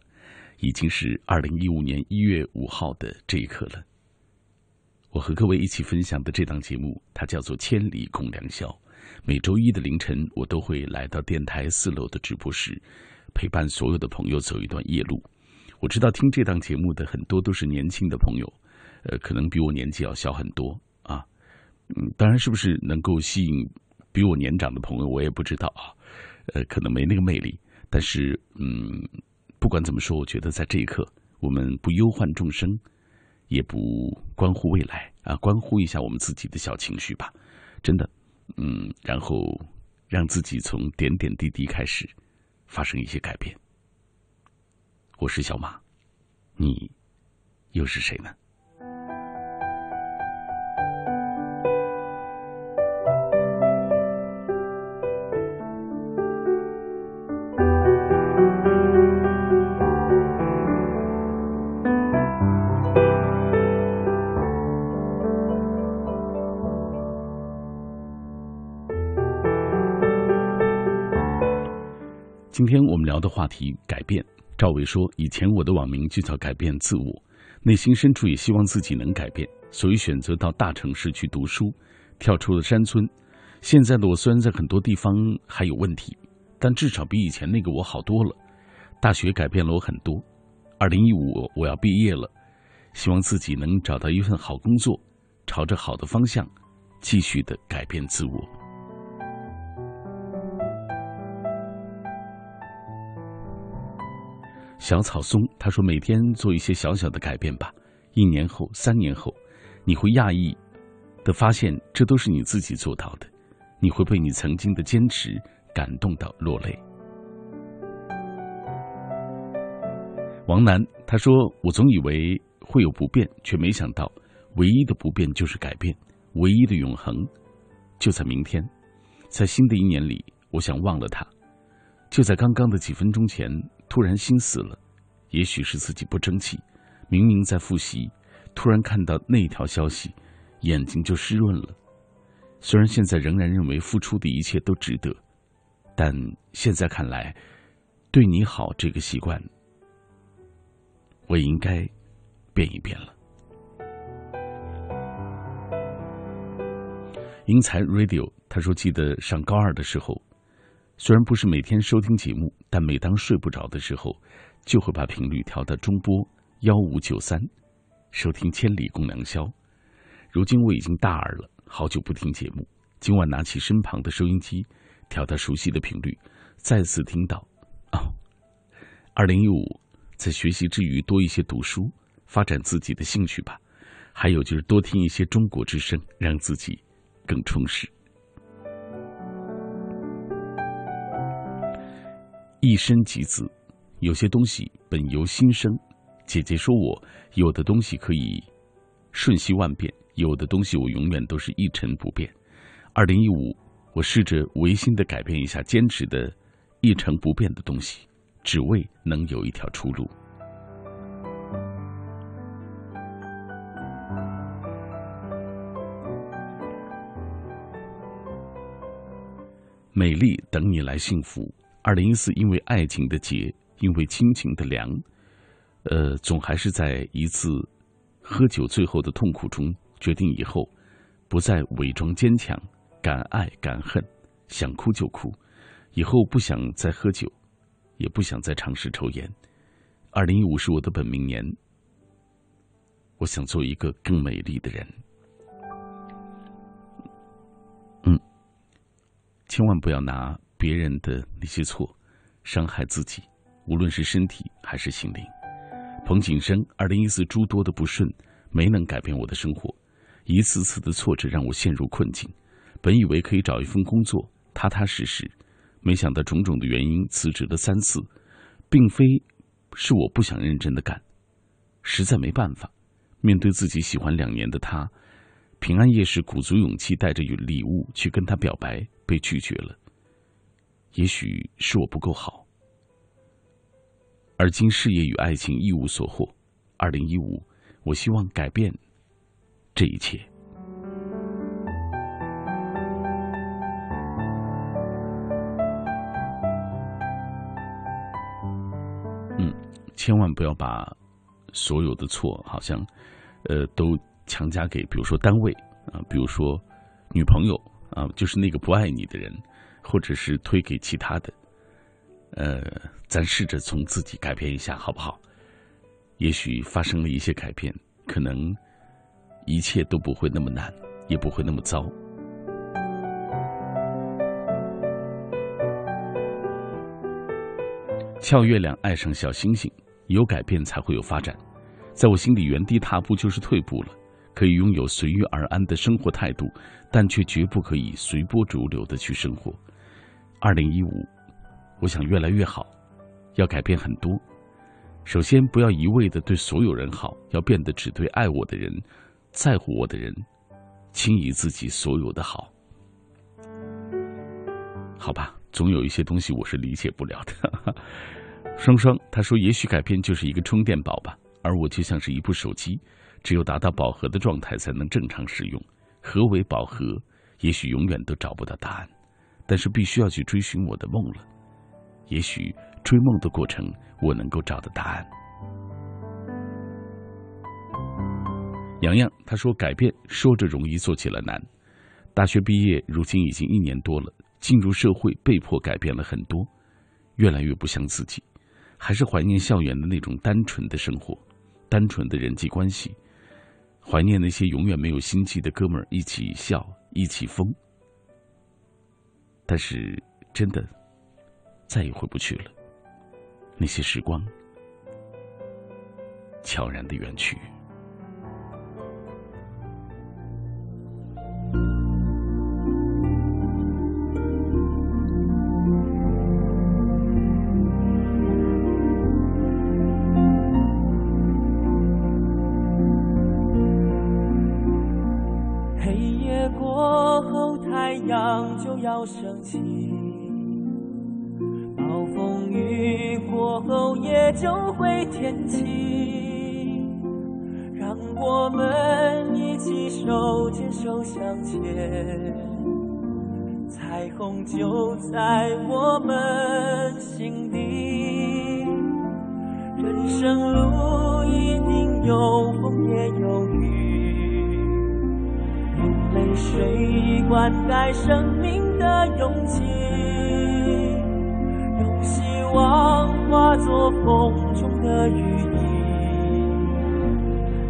已经是二零一五年一月五号的这一刻了。我和各位一起分享的这档节目，它叫做《千里共良宵》。每周一的凌晨，我都会来到电台四楼的直播室，陪伴所有的朋友走一段夜路。我知道听这档节目的很多都是年轻的朋友，呃，可能比我年纪要小很多啊。嗯，当然是不是能够吸引比我年长的朋友，我也不知道啊。呃，可能没那个魅力，但是，嗯，不管怎么说，我觉得在这一刻，我们不忧患众生，也不关乎未来啊，关乎一下我们自己的小情绪吧，真的，嗯，然后让自己从点点滴滴开始发生一些改变。我是小马，你又是谁呢？今天我们聊的话题改变。赵伟说：“以前我的网名就叫改变自我，内心深处也希望自己能改变，所以选择到大城市去读书，跳出了山村。现在的我虽然在很多地方还有问题，但至少比以前那个我好多了。大学改变了我很多。二零一五我要毕业了，希望自己能找到一份好工作，朝着好的方向继续的改变自我。”小草松他说：“每天做一些小小的改变吧，一年后、三年后，你会讶异的发现，这都是你自己做到的。你会被你曾经的坚持感动到落泪。”王楠他说：“我总以为会有不变，却没想到，唯一的不变就是改变，唯一的永恒就在明天。在新的一年里，我想忘了他。就在刚刚的几分钟前。”突然心死了，也许是自己不争气，明明在复习，突然看到那条消息，眼睛就湿润了。虽然现在仍然认为付出的一切都值得，但现在看来，对你好这个习惯，我应该变一变了。英才 Radio 他说：“记得上高二的时候。”虽然不是每天收听节目，但每当睡不着的时候，就会把频率调到中波幺五九三，收听《千里共良宵》。如今我已经大二了，好久不听节目。今晚拿起身旁的收音机，调到熟悉的频率，再次听到。哦，二零一五，在学习之余多一些读书，发展自己的兴趣吧。还有就是多听一些中国之声，让自己更充实。一生即子，有些东西本由心生。姐姐说我有的东西可以瞬息万变，有的东西我永远都是一成不变。二零一五，我试着违心的改变一下坚持的一成不变的东西，只为能有一条出路。美丽等你来幸福。二零一四，因为爱情的劫，因为亲情的凉，呃，总还是在一次喝酒最后的痛苦中，决定以后不再伪装坚强，敢爱敢恨，想哭就哭，以后不想再喝酒，也不想再尝试抽烟。二零一五是我的本命年，我想做一个更美丽的人。嗯千万不要拿别人的那些错伤害自己，无论是身体还是心灵。彭景生，二零一四诸多的不顺没能改变我的生活，一次次的挫折让我陷入困境。本以为可以找一份工作踏踏实实，没想到种种的原因辞职了三次，并非是我不想认真的干，实在没办法。面对自己喜欢两年的他，平安夜时鼓足勇气带着礼物去跟他表白。被拒绝了，也许是我不够好，而今事业与爱情一无所获。二零一五，我希望改变这一切。嗯，千万不要把所有的错，好像呃，都强加给，比如说单位啊，比如说女朋友。啊，就是那个不爱你的人，或者是推给其他的，呃，咱试着从自己改变一下，好不好？也许发生了一些改变，可能一切都不会那么难，也不会那么糟。俏月亮爱上小星星，有改变才会有发展。在我心里，原地踏步就是退步了。可以拥有随遇而安的生活态度，但却绝不可以随波逐流的去生活。二零一五，我想越来越好，要改变很多。首先，不要一味的对所有人好，要变得只对爱我的人、在乎我的人，轻移自己所有的好。好吧，总有一些东西我是理解不了的。双双他说：“也许改变就是一个充电宝吧，而我就像是一部手机。”只有达到饱和的状态，才能正常使用。何为饱和？也许永远都找不到答案，但是必须要去追寻我的梦了。也许追梦的过程，我能够找到答案。洋洋他说：“改变说着容易，做起来难。大学毕业，如今已经一年多了，进入社会，被迫改变了很多，越来越不像自己。还是怀念校园的那种单纯的生活，单纯的人际关系。”怀念那些永远没有心机的哥们儿，一起笑，一起疯。但是，真的再也回不去了。那些时光悄然的远去。会天晴。让我们一起手牵手向前，彩虹就在我们心底。人生路一定有风也有雨，用泪水灌溉生命。的勇气，用希望化作风的羽翼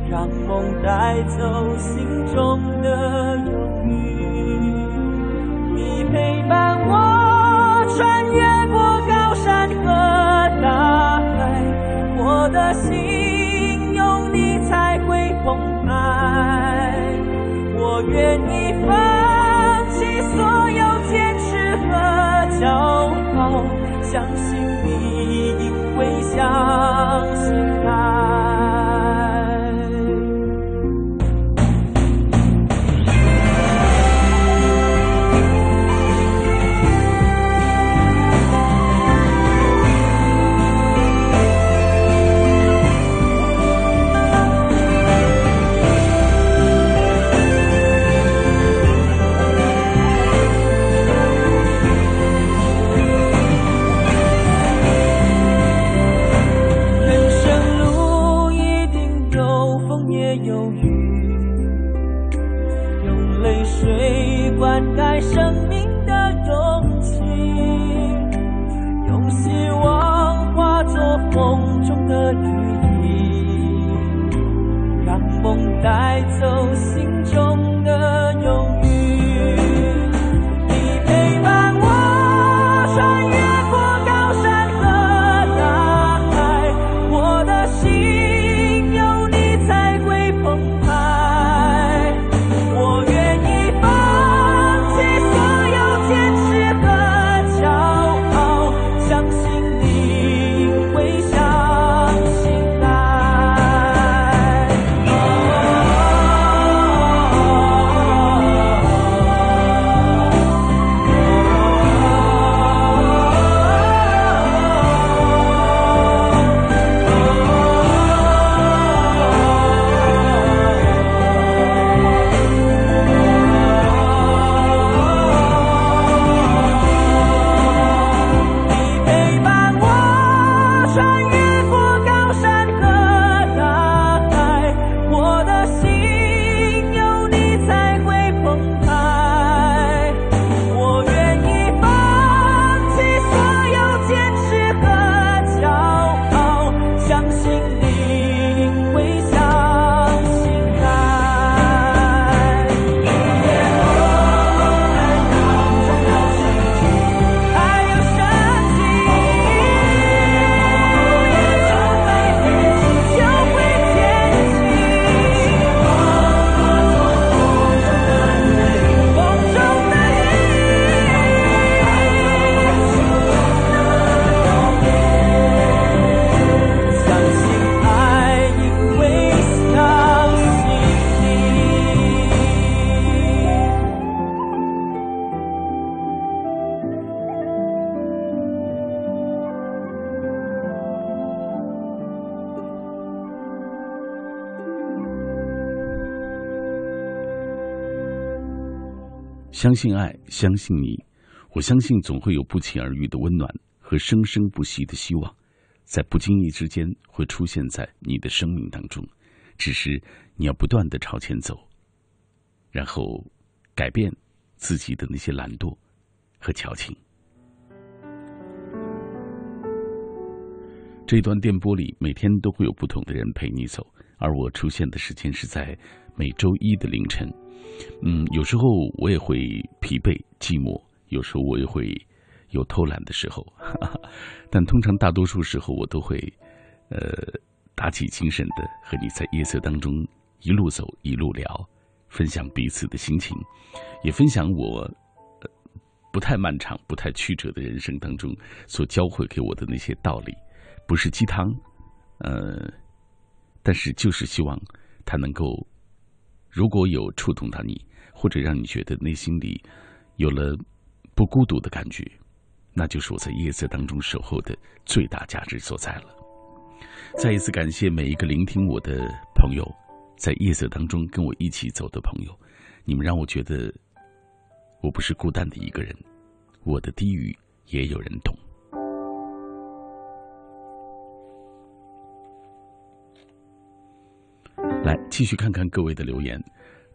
让风带走心中的忧郁你陪伴我穿越过高山和大海我的心有你才会澎湃。我愿意放弃所有坚持和骄傲相信你一会相信吗？相信爱，相信你，我相信总会有不期而遇的温暖和生生不息的希望，在不经意之间会出现在你的生命当中，只是你要不断的朝前走，然后改变自己的那些懒惰和矫情。这段电波里，每天都会有不同的人陪你走，而我出现的时间是在每周一的凌晨。嗯，有时候我也会疲惫、寂寞，有时候我也会有偷懒的时候，哈哈，但通常大多数时候我都会，呃，打起精神的和你在夜色当中一路走一路聊，分享彼此的心情，也分享我、不太漫长、不太曲折的人生当中所教会给我的那些道理，不是鸡汤，呃，但是就是希望它能够。如果有触动到你，或者让你觉得内心里有了不孤独的感觉，那就是我在夜色当中守候的最大价值所在了。再一次感谢每一个聆听我的朋友，在夜色当中跟我一起走的朋友，你们让我觉得我不是孤单的一个人，我的低语也有人懂。来，继续看看各位的留言。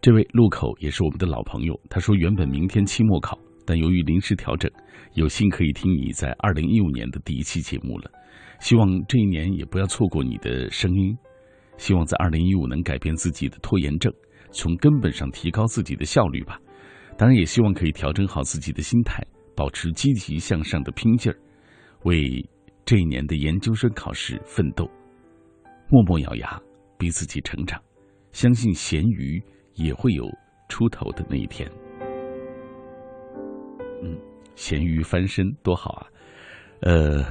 这位路口也是我们的老朋友，他说原本明天期末考，但由于临时调整，有幸可以听你在二零一五年的第一期节目了。希望这一年也不要错过你的声音。希望在二零一五能改变自己的拖延症，从根本上提高自己的效率吧。当然，也希望可以调整好自己的心态，保持积极向上的拼劲儿，为这一年的研究生考试奋斗，默默咬牙。逼自己成长，相信咸鱼也会有出头的那一天。嗯，咸鱼翻身多好啊！呃，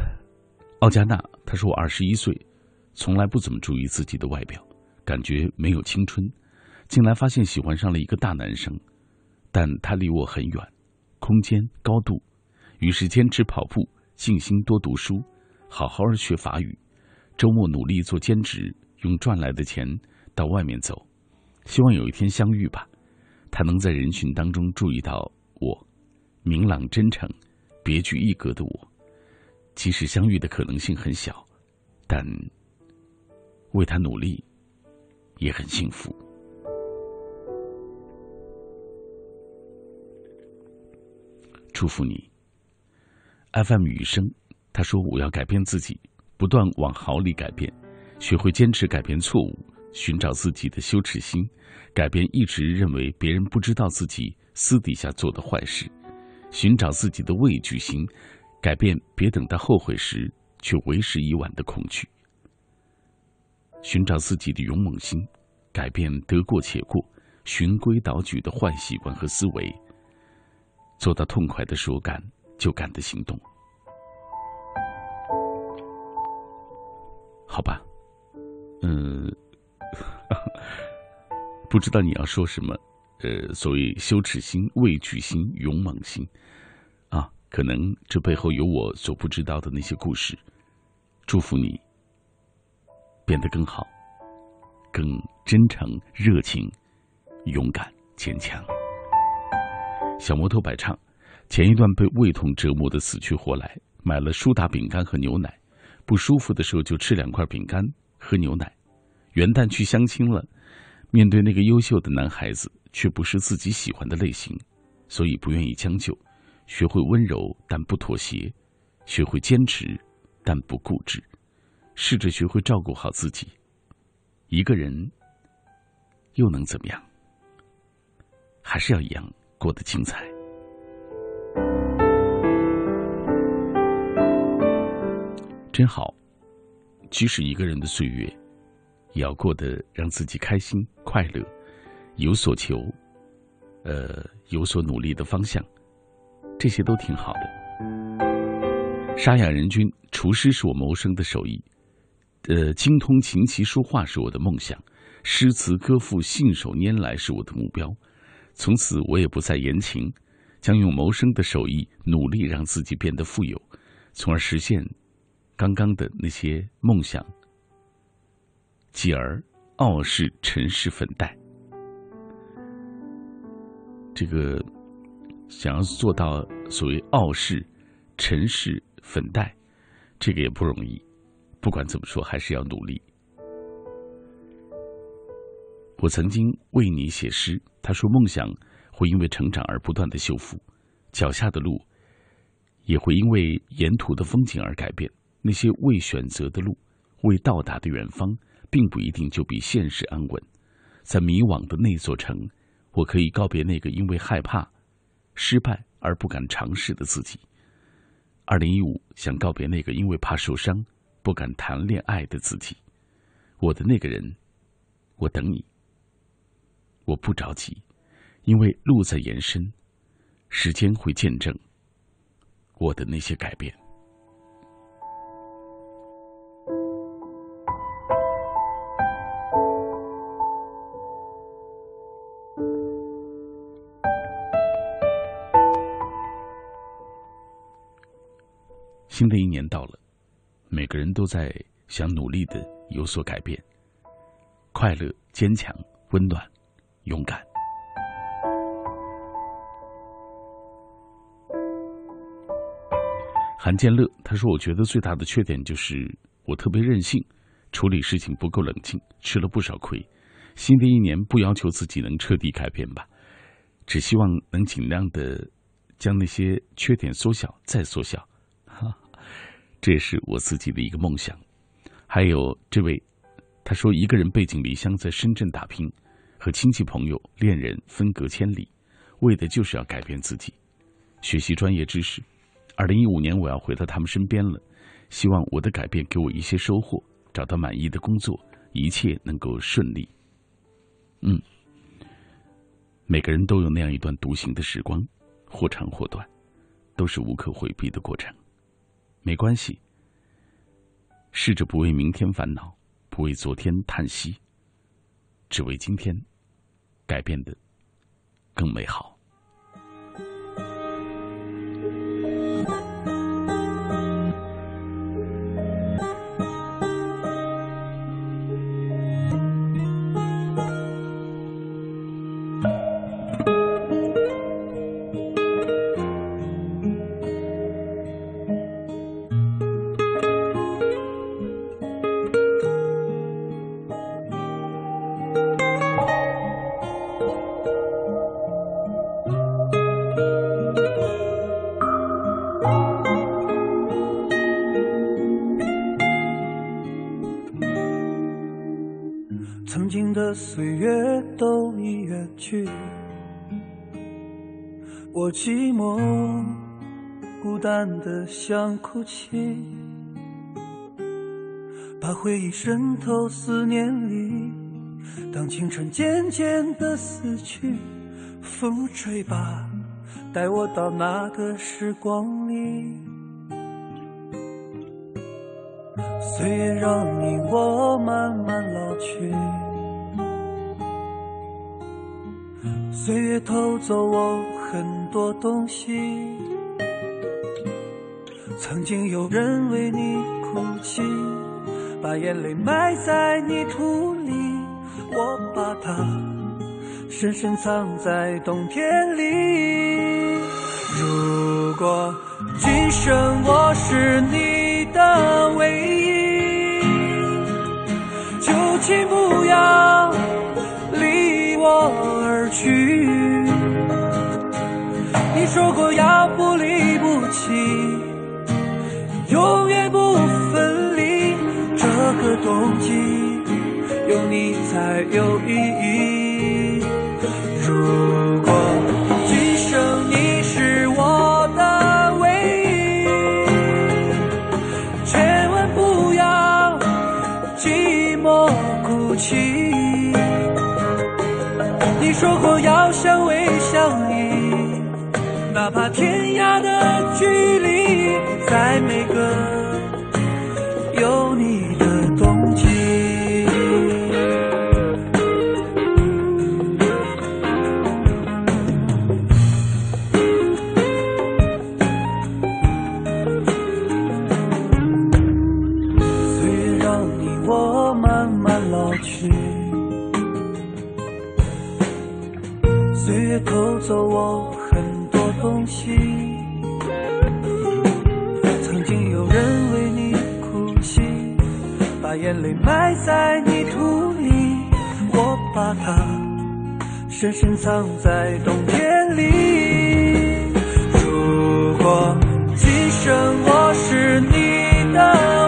奥加纳他说我二十一岁，从来不怎么注意自己的外表，感觉没有青春。近来发现喜欢上了一个大男生，但他离我很远，空间高度，于是坚持跑步，静心多读书，好好学法语，周末努力做兼职，用赚来的钱到外面走，希望有一天相遇吧。他能在人群当中注意到我，明朗真诚、别具一格的我。即使相遇的可能性很小，但为他努力也很幸福。祝福你。FM 雨声，他说：“我要改变自己，不断往好里改变，学会坚持改变错误，寻找自己的羞耻心，改变一直认为别人不知道自己私底下做的坏事，寻找自己的畏惧心，改变别等到后悔时却为时已晚的恐惧，寻找自己的勇猛心，改变得过且过、循规蹈矩的坏习惯和思维。”做到痛快的说干就干的行动，好吧，嗯，不知道你要说什么，呃，所谓羞耻心、畏惧心、勇猛心，啊，可能这背后有我所不知道的那些故事。祝福你变得更好，更真诚、热情、勇敢、坚强。小摩托摆唱，前一段被胃痛折磨的死去活来，买了苏打饼干和牛奶，不舒服的时候就吃两块饼干，喝牛奶。元旦去相亲了，面对那个优秀的男孩子，却不是自己喜欢的类型，所以不愿意将就，学会温柔但不妥协，学会坚持但不固执，试着学会照顾好自己。一个人又能怎么样？还是要一样。过得精彩，真好。即使一个人的岁月，也要过得让自己开心、快乐，有所求，呃，有所努力的方向，这些都挺好的。沙哑人君，厨师是我谋生的手艺，呃，精通琴棋书画是我的梦想，诗词歌赋信手拈来是我的目标。从此，我也不再言情，将用谋生的手艺努力让自己变得富有，从而实现刚刚的那些梦想。继而，傲视尘世粉黛，这个想要做到所谓傲视尘世粉黛，这个也不容易。不管怎么说，还是要努力。我曾经为你写诗。他说：“梦想会因为成长而不断的修复，脚下的路也会因为沿途的风景而改变。那些未选择的路，未到达的远方，并不一定就比现实安稳。在迷惘的那座城，我可以告别那个因为害怕失败而不敢尝试的自己。二零一五，想告别那个因为怕受伤不敢谈恋爱的自己。我的那个人，我等你。”我不着急，因为路在延伸，时间会见证我的那些改变。新的一年到了，每个人都在想努力的有所改变，快乐、坚强、温暖。勇敢。韩建乐他说：“我觉得最大的缺点就是我特别任性，处理事情不够冷静，吃了不少亏。新的一年不要求自己能彻底改变吧，只希望能尽量的将那些缺点缩小再缩小。这也是我自己的一个梦想。还有这位，他说一个人背井离乡在深圳打拼。”和亲戚朋友、恋人分隔千里，为的就是要改变自己，学习专业知识。二零一五年我要回到他们身边了，希望我的改变给我一些收获，找到满意的工作，一切能够顺利。嗯，每个人都有那样一段独行的时光，或长或短，都是无可回避的过程。没关系，试着不为明天烦恼，不为昨天叹息，只为今天改变的更美好。想哭泣，把回忆渗透思念里。当青春渐渐的死去，风吹吧，带我到那个时光里。岁月让你我慢慢老去，岁月偷走我。很多东西，曾经有人为你哭泣，把眼泪埋在泥土里，我把它深深藏在冬天里。如果今生我是你的唯一，就请不要离我而去。你说过要不离不弃，永远不分离。这个冬季有你才有意义。如果今生你是我的唯一，千万不要寂寞哭泣。你说过要相偎相依。哪怕天涯的，在每个埋在泥土里，我把它深深藏在冬天里。如果今生我是你的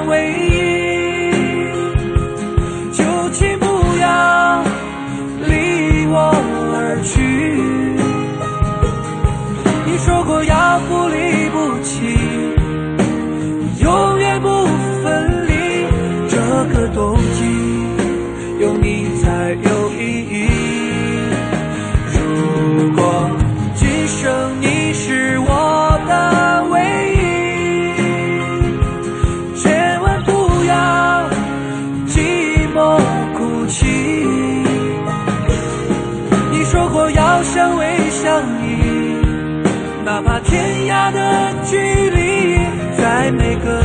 天涯的距离，在每个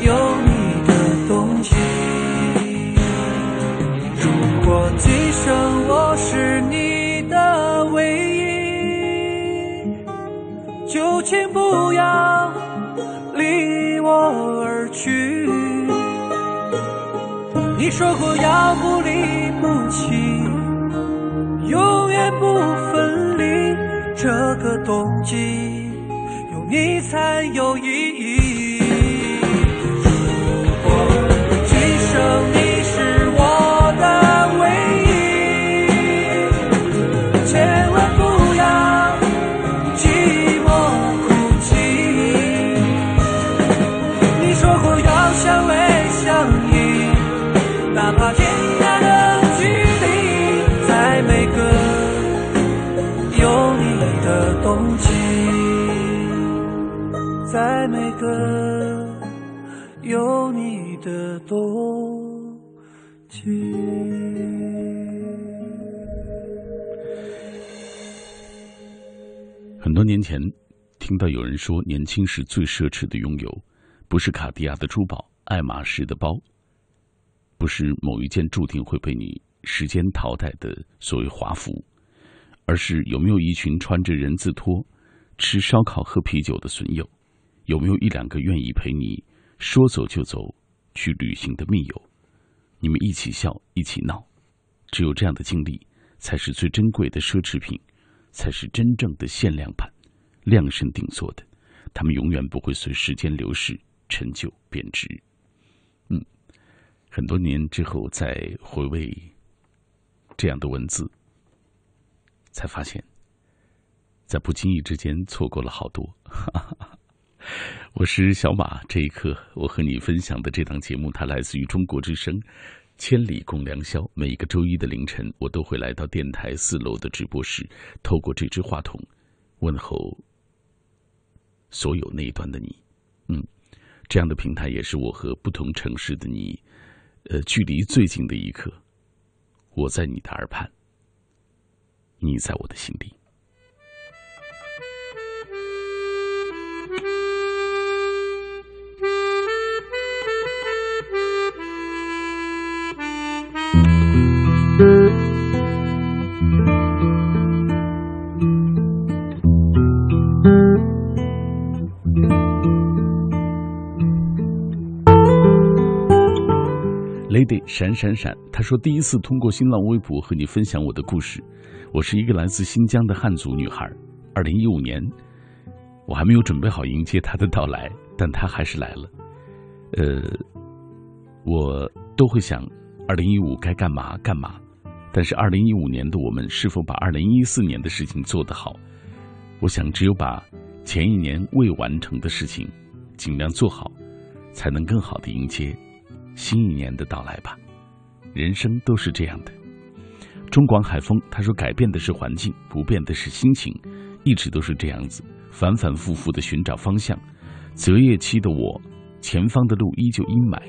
有你的冬季。如果今生我是你的唯一，就请不要离我而去。你说过要不离不弃，这个冬季有你才有意义。的冬季。很多年前，听到有人说，年轻时最奢侈的拥有，不是卡地亚的珠宝、爱马仕的包，不是某一件注定会被你时间淘汰的所谓华服，而是有没有一群穿着人字拖、吃烧烤、喝啤酒的损友，有没有一两个愿意陪你说走就走去旅行的密友，你们一起笑，一起闹，只有这样的经历，才是最珍贵的奢侈品。才是真正的限量版，量身定做的，他们永远不会随时间流逝陈旧贬值。嗯，很多年之后再回味这样的文字，才发现，在不经意之间错过了好多。哈哈哈 我是小马，这一刻我和你分享的这档节目，它来自于中国之声。千里共良宵，每一个周一的凌晨，我都会来到电台四楼的直播室，透过这支话筒，问候所有那一端的你。嗯，这样的平台也是我和不同城市的你，呃，距离最近的一刻。我在你的耳畔，你在我的心里。闪闪闪，他说第一次通过新浪微博和你分享我的故事。我是一个来自新疆的汉族女孩。二零一五年，我还没有准备好迎接他的到来，但他还是来了。呃，我都会想，二零一五该干嘛干嘛。但是，二零一五年的我们是否把二零一四年的事情做得好？我想，只有把前一年未完成的事情尽量做好，才能更好的迎接新一年的到来吧。人生都是这样的。中广海风他说：“改变的是环境，不变的是心情，一直都是这样子，反反复复的寻找方向。择业期的我，前方的路依旧阴霾，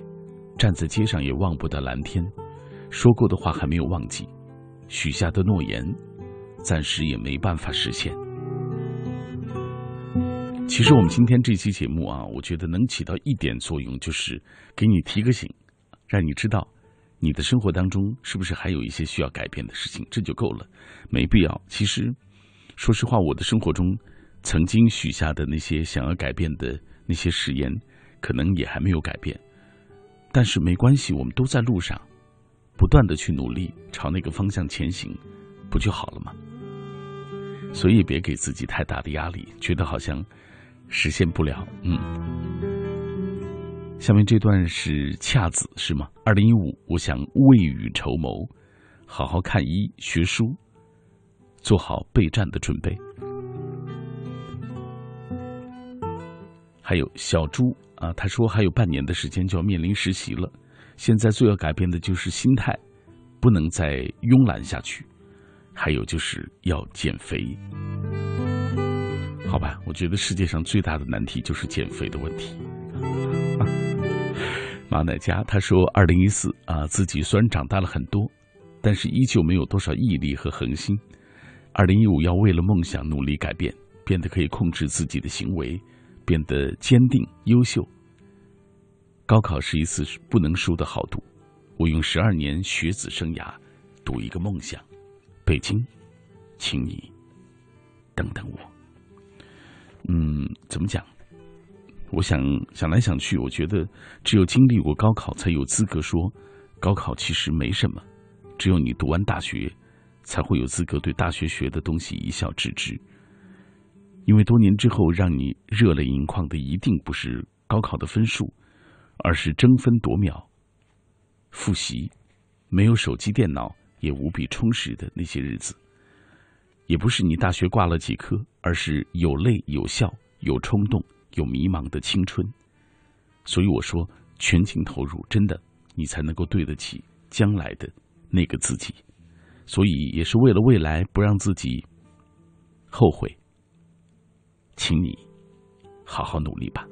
站在街上也望不到蓝天。说过的话还没有忘记。”许下的诺言，暂时也没办法实现。其实我们今天这期节目啊，我觉得能起到一点作用，就是给你提个醒，让你知道你的生活当中是不是还有一些需要改变的事情，这就够了，没必要。其实，说实话，我的生活中曾经许下的那些想要改变的那些誓言，可能也还没有改变，但是没关系，我们都在路上。不断的去努力朝那个方向前行，不就好了吗？所以别给自己太大的压力，觉得好像实现不了。嗯，下面这段是恰子是吗？二零一五，我想未雨绸缪，好好看医学书，做好备战的准备。还有小朱啊，他说还有半年的时间就要面临实习了。现在最要改变的就是心态，不能再慵懒下去。还有就是要减肥，好吧？我觉得世界上最大的难题就是减肥的问题。马乃佳他说：“二零一四啊，自己虽然长大了很多，但是依旧没有多少毅力和恒心。二零一五要为了梦想努力改变，变得可以控制自己的行为，变得坚定优秀。”高考是一次不能输的好赌，我用十二年学子生涯赌一个梦想。北京，请你等等我。嗯，怎么讲？我想想来想去，我觉得只有经历过高考，才有资格说高考其实没什么。只有你读完大学，才会有资格对大学学的东西一笑置之。因为多年之后让你热泪盈眶的，一定不是高考的分数。而是争分夺秒复习，没有手机电脑也无比充实的那些日子，也不是你大学挂了几科，而是有泪有笑有冲动有迷茫的青春。所以我说，全情投入，真的，你才能够对得起将来的那个自己。所以也是为了未来不让自己后悔，请你好好努力吧。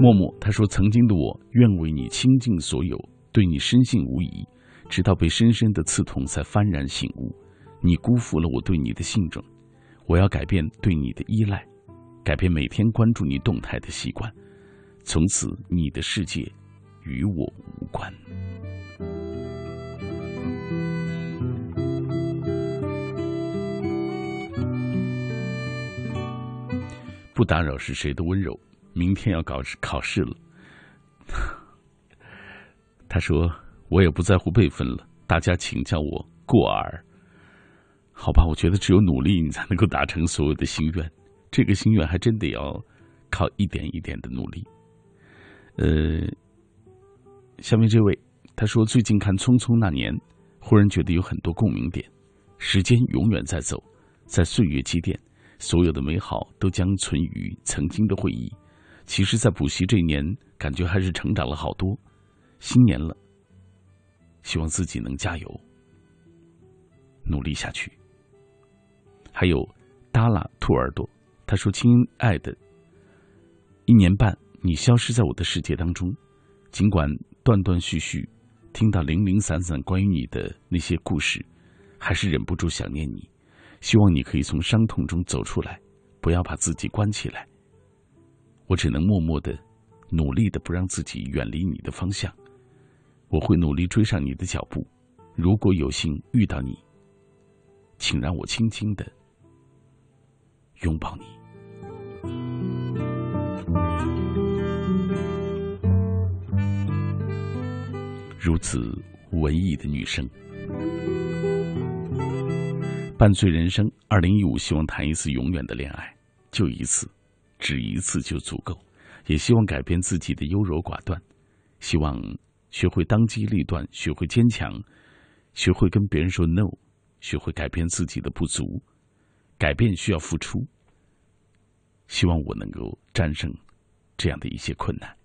默默他说：“曾经的我愿为你倾尽所有，对你深信无疑，直到被深深的刺痛，才幡然醒悟，你辜负了我对你的信任。我要改变对你的依赖，改变每天关注你动态的习惯。从此，你的世界与我无关。”不打扰是谁的温柔？明天要搞考试了。他说：“我也不在乎辈分了，大家请叫我过儿。”好吧，我觉得只有努力，你才能够达成所有的心愿。这个心愿还真得要靠一点一点的努力。呃，下面这位他说：“最近看《匆匆那年》，忽然觉得有很多共鸣点。时间永远在走，在岁月积淀。”所有的美好都将存于曾经的回忆。其实，在补习这一年，感觉还是成长了好多。新年了，希望自己能加油，努力下去。还有，达拉兔耳朵，他说：“亲爱的，一年半你消失在我的世界当中，尽管断断续续听到零零散散关于你的那些故事，还是忍不住想念你。”希望你可以从伤痛中走出来，不要把自己关起来。我只能默默的、努力的不让自己远离你的方向。我会努力追上你的脚步。如果有幸遇到你，请让我轻轻的拥抱你。如此文艺的女生。半醉人生，二零一五希望谈一次永远的恋爱，就一次，只一次就足够。也希望改变自己的优柔寡断，希望学会当机立断，学会坚强，学会跟别人说 no，学会改变自己的不足。改变需要付出，希望我能够战胜这样的一些困难。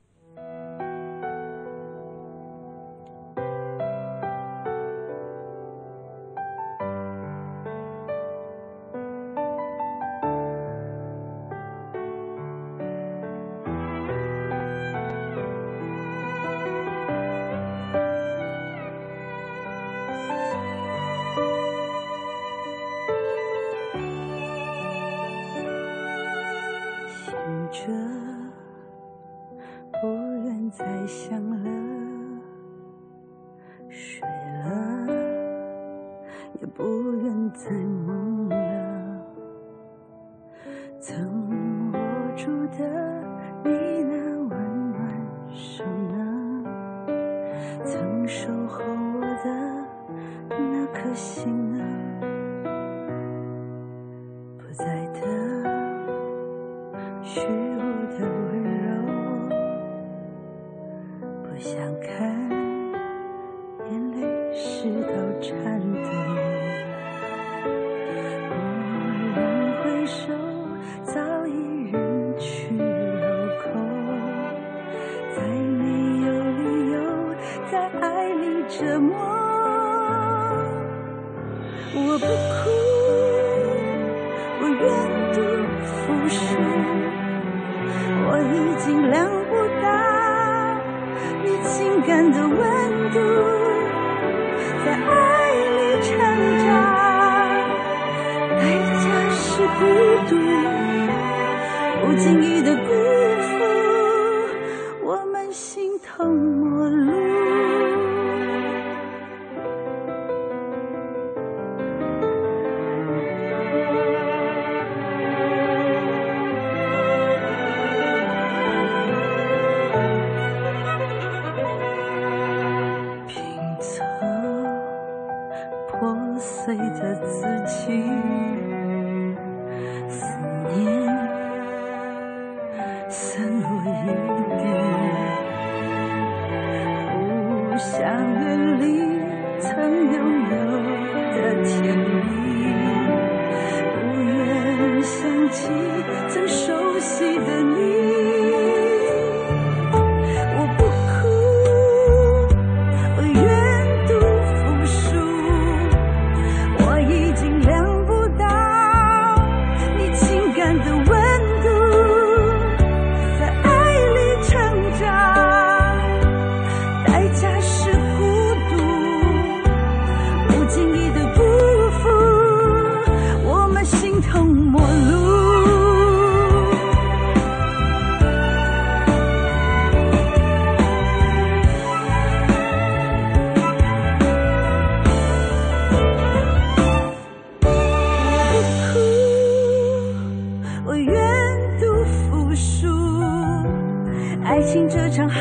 爱情这场豪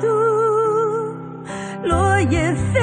赌落叶飞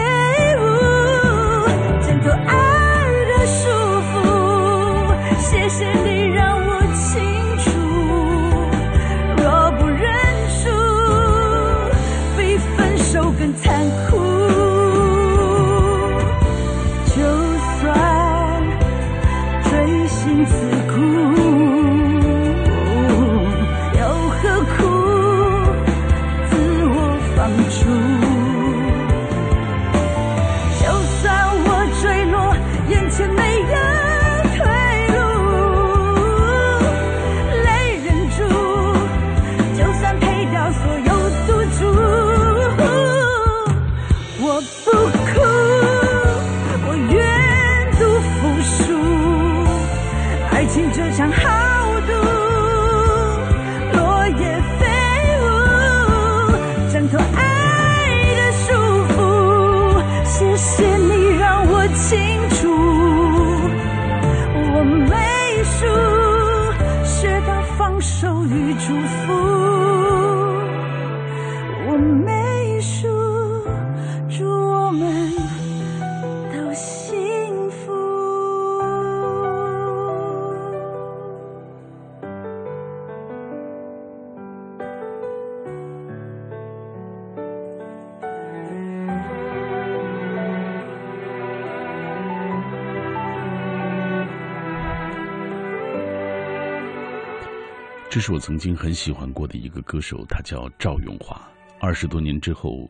这是我曾经很喜欢过的一个歌手，他叫赵咏华。二十多年之后，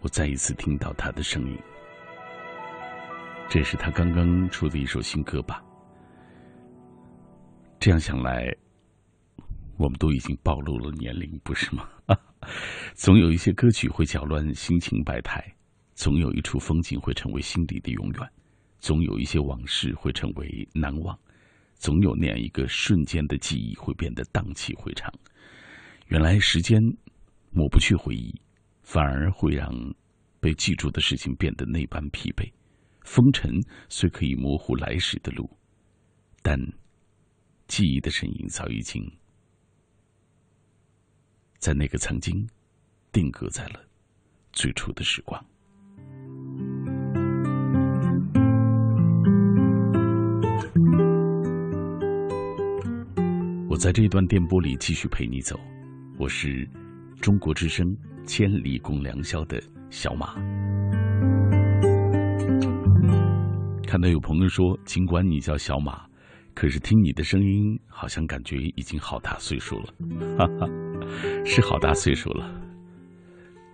我再一次听到他的声音。这是他刚刚出的一首新歌吧？这样想来，我们都已经暴露了年龄，不是吗？总有一些歌曲会搅乱心情百态，总有一处风景会成为心底的永远，总有一些往事会成为难忘。总有那样一个瞬间的记忆会变得荡气回肠。原来时间抹不去回忆，反而会让被记住的事情变得那般疲惫。风尘虽可以模糊来时的路，但记忆的身影早已经在那个曾经定格在了最初的时光。我在这段电波里继续陪你走，我是中国之声千里共良宵的小马。看到有朋友说，尽管你叫小马，可是听你的声音，好像感觉已经好大岁数了，哈哈，是好大岁数了。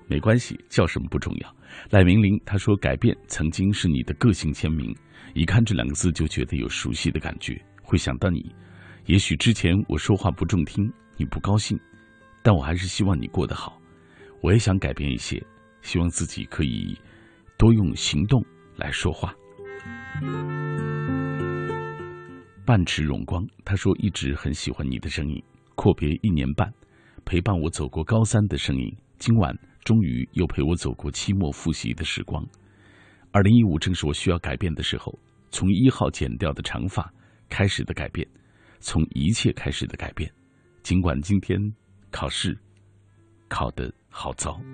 没关系，叫什么不重要。赖明玲她说，改变曾经是你的个性签名，一看这两个字就觉得有熟悉的感觉，会想到你。也许之前我说话不中听，你不高兴，但我还是希望你过得好。我也想改变一些，希望自己可以多用行动来说话。半池荣光，他说一直很喜欢你的声音。阔别一年半，陪伴我走过高三的声音，今晚终于又陪我走过期末复习的时光。二零一五正是我需要改变的时候，从一号剪掉的长发开始的改变。从一切开始的改变，尽管今天考试考得好糟。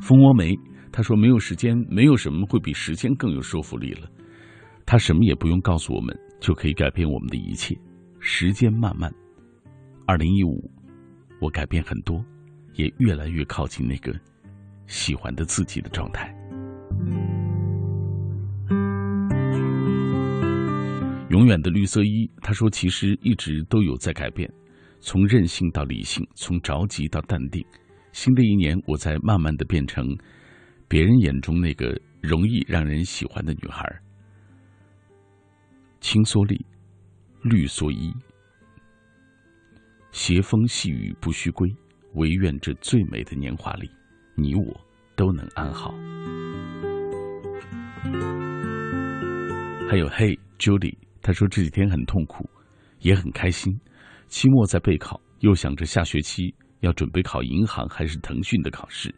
蜂窝煤他说：“没有时间，没有什么会比时间更有说服力了。他什么也不用告诉我们，就可以改变我们的一切。时间慢慢，二零一五，我改变很多，也越来越靠近那个喜欢的自己的状态。”永远的绿色衣，他说：“其实一直都有在改变，从任性到理性，从着急到淡定。新的一年，我在慢慢的变成别人眼中那个容易让人喜欢的女孩。青蓑笠，绿蓑衣，斜风细雨不须归。唯愿这最美的年华里，你我都能安好。”还有嘿，Judy。他说这几天很痛苦，也很开心。期末在备考，又想着下学期要准备考银行还是腾讯的考试。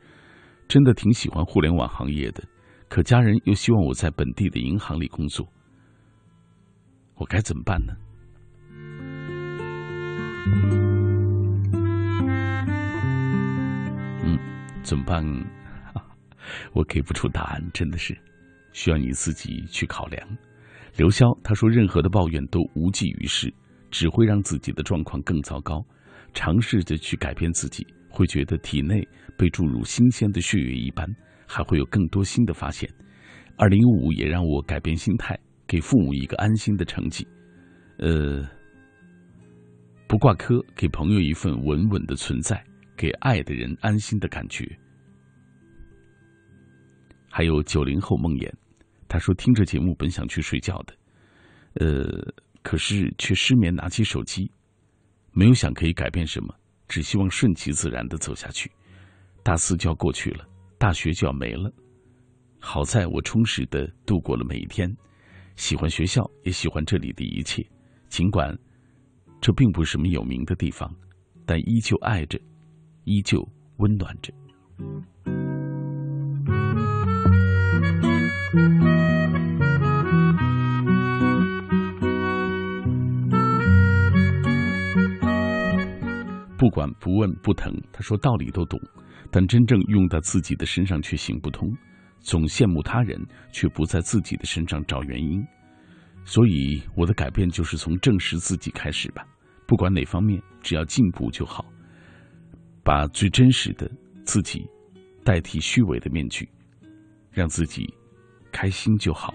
真的挺喜欢互联网行业的，可家人又希望我在本地的银行里工作，我该怎么办呢？嗯，怎么办？我给不出答案，真的是需要你自己去考量。刘潇他说：“任何的抱怨都无济于事，只会让自己的状况更糟糕。尝试着去改变自己，会觉得体内被注入新鲜的血液一般，还会有更多新的发现。二零一五也让我改变心态，给父母一个安心的成绩，呃，不挂科，给朋友一份稳稳的存在，给爱的人安心的感觉。还有九零后梦魇，他说听着节目本想去睡觉的，呃，可是却失眠，拿起手机，没有想可以改变什么，只希望顺其自然的走下去。大四就要过去了，大学就要没了，好在我充实的度过了每一天，喜欢学校，也喜欢这里的一切，尽管这并不是什么有名的地方，但依旧爱着，依旧温暖着。不管不问不疼，他说道理都懂，但真正用在自己的身上却行不通。总羡慕他人，却不在自己的身上找原因。所以我的改变就是从正视自己开始吧，不管哪方面，只要进步就好。把最真实的自己代替虚伪的面具，让自己开心就好。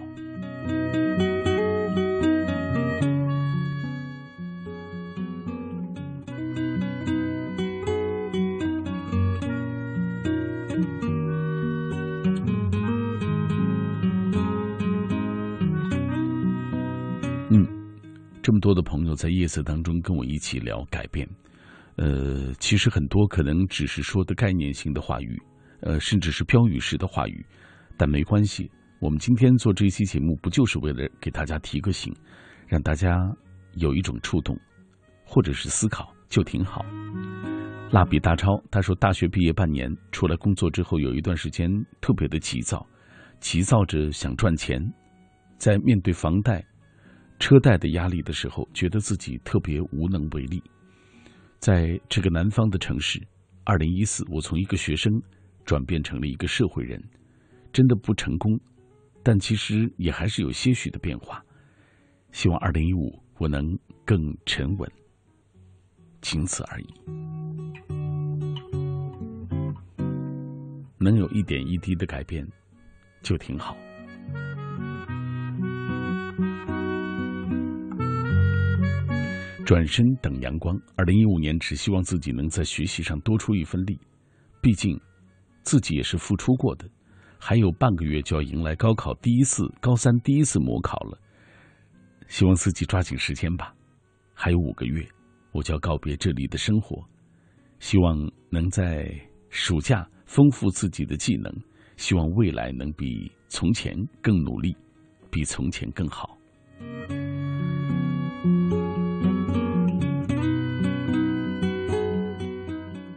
嗯，这么多的朋友在夜色当中跟我一起聊改变。呃，其实很多可能只是说的概念性的话语，呃，甚至是标语式的话语，但没关系。我们今天做这一期节目，不就是为了给大家提个醒，让大家有一种触动，或者是思考，就挺好。蜡笔大超他说，大学毕业半年，出来工作之后，有一段时间特别的急躁，急躁着想赚钱，在面对房贷、车贷的压力的时候，觉得自己特别无能为力。在这个南方的城市，二零一四，我从一个学生转变成了一个社会人，真的不成功，但其实也还是有些许的变化。希望二零一五我能更沉稳，仅此而已。能有一点一滴的改变，就挺好。转身等阳光。二零一五年，只希望自己能在学习上多出一份力，毕竟自己也是付出过的。还有半个月就要迎来高考第一次、高三第一次模考了，希望自己抓紧时间吧。还有五个月，我就要告别这里的生活，希望能在暑假丰富自己的技能，希望未来能比从前更努力，比从前更好。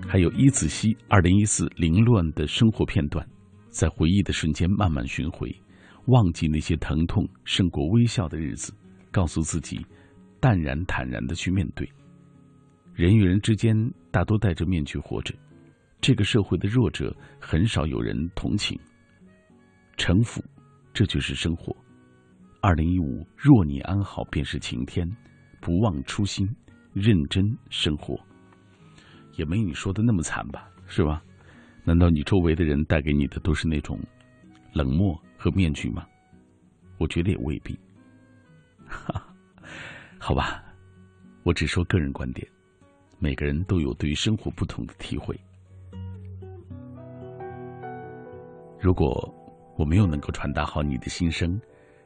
还有伊子熙二零一四凌乱的生活片段，在回忆的瞬间慢慢寻回，忘记那些疼痛胜过微笑的日子，告诉自己淡然坦然的去面对。人与人之间大多戴着面具活着，这个社会的弱者很少有人同情。城府，这就是生活。二零一五，若你安好便是晴天，不忘初心，认真生活。也没你说的那么惨吧，是吧？难道你周围的人带给你的都是那种冷漠和面具吗？我觉得也未必。哈 好吧，我只说个人观点，每个人都有对于生活不同的体会。如果我没有能够传达好你的心声，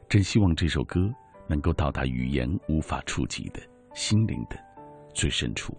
真希望这首歌能够到达语言无法触及的心灵的最深处。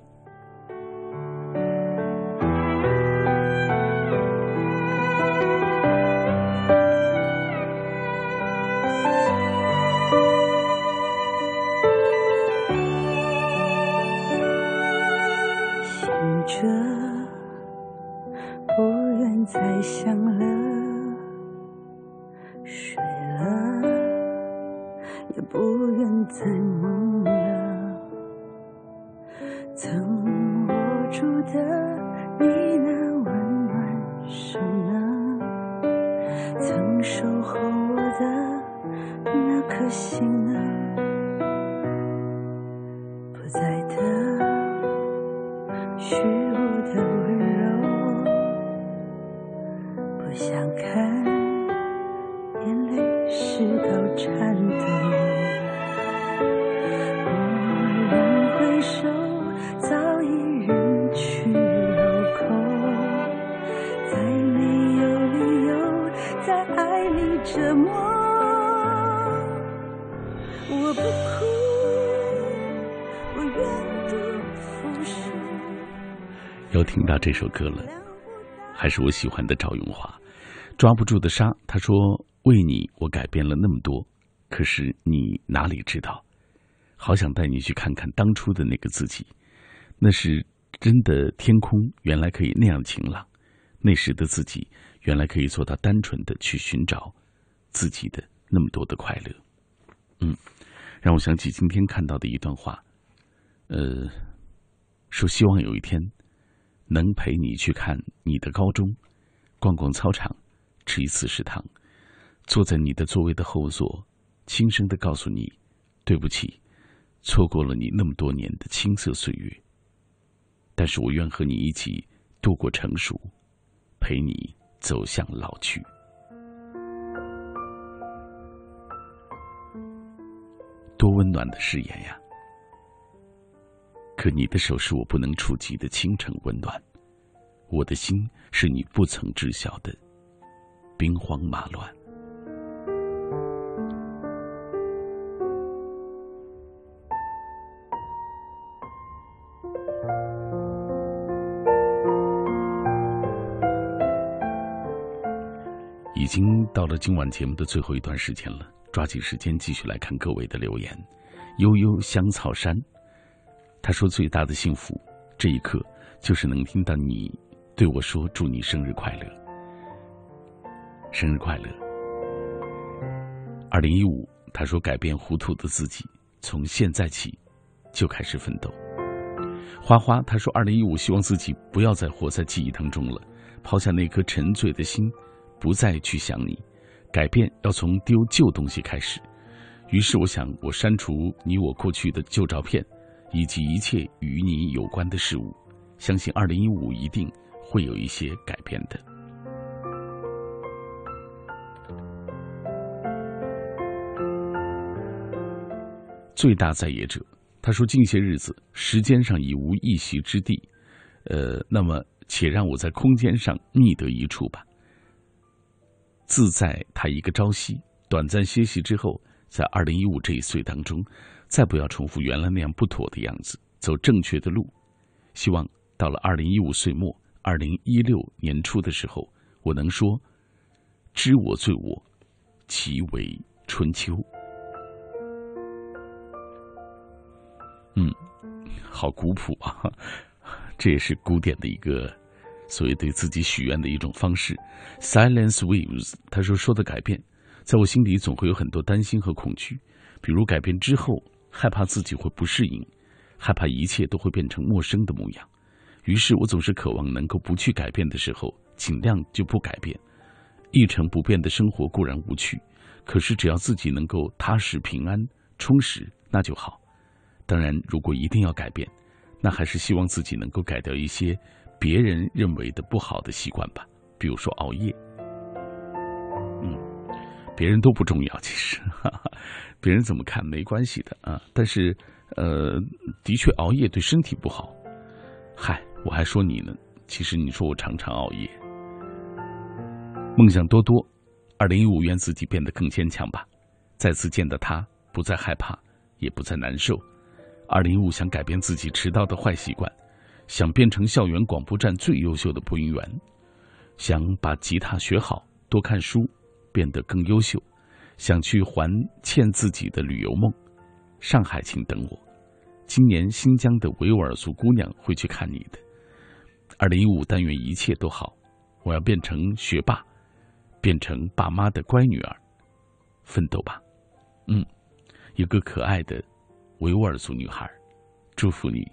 又听到这首歌了，还是我喜欢的赵咏华，《抓不住的沙》。他说：“为你，我改变了那么多，可是你哪里知道？好想带你去看看当初的那个自己，那是真的天空，原来可以那样晴朗；那时的自己，原来可以做到单纯的去寻找自己的那么多的快乐。”嗯，让我想起今天看到的一段话，呃，说希望有一天。能陪你去看你的高中，逛逛操场，吃一次食堂，坐在你的座位的后座，轻声的告诉你：“对不起，错过了你那么多年的青涩岁月。”但是我愿和你一起度过成熟，陪你走向老去。多温暖的誓言呀！可你的手是我不能触及的倾城温暖，我的心是你不曾知晓的兵荒马乱。已经到了今晚节目的最后一段时间了，抓紧时间继续来看各位的留言。悠悠香草山。他说：“最大的幸福，这一刻就是能听到你对我说‘祝你生日快乐’，生日快乐。”二零一五，他说：“改变糊涂的自己，从现在起就开始奋斗。”花花他说：“二零一五，希望自己不要再活在记忆当中了，抛下那颗沉醉的心，不再去想你。改变要从丢旧东西开始。”于是我想，我删除你我过去的旧照片。以及一切与你有关的事物，相信二零一五一定会有一些改变的。最大在野者，他说：“近些日子，时间上已无一席之地，呃，那么且让我在空间上觅得一处吧。自在他一个朝夕，短暂歇息之后，在二零一五这一岁当中。”再不要重复原来那样不妥的样子，走正确的路。希望到了二零一五岁末、二零一六年初的时候，我能说：“知我罪我，其为春秋。”嗯，好古朴啊！这也是古典的一个所谓对自己许愿的一种方式。Silence waves，他说：“说的改变，在我心里总会有很多担心和恐惧，比如改变之后。”害怕自己会不适应，害怕一切都会变成陌生的模样，于是我总是渴望能够不去改变的时候，尽量就不改变。一成不变的生活固然无趣，可是只要自己能够踏实、平安、充实，那就好。当然，如果一定要改变，那还是希望自己能够改掉一些别人认为的不好的习惯吧，比如说熬夜。嗯，别人都不重要，其实。哈哈。别人怎么看没关系的啊，但是，呃，的确熬夜对身体不好。嗨，我还说你呢，其实你说我常常熬夜。梦想多多，二零一五愿自己变得更坚强吧。再次见到他，不再害怕，也不再难受。二零一五想改变自己迟到的坏习惯，想变成校园广播站最优秀的播音员，想把吉他学好，多看书，变得更优秀。想去还欠自己的旅游梦，上海，请等我。今年新疆的维吾尔族姑娘会去看你的。二零一五，但愿一切都好。我要变成学霸，变成爸妈的乖女儿，奋斗吧。嗯，有个可爱的维吾尔族女孩，祝福你。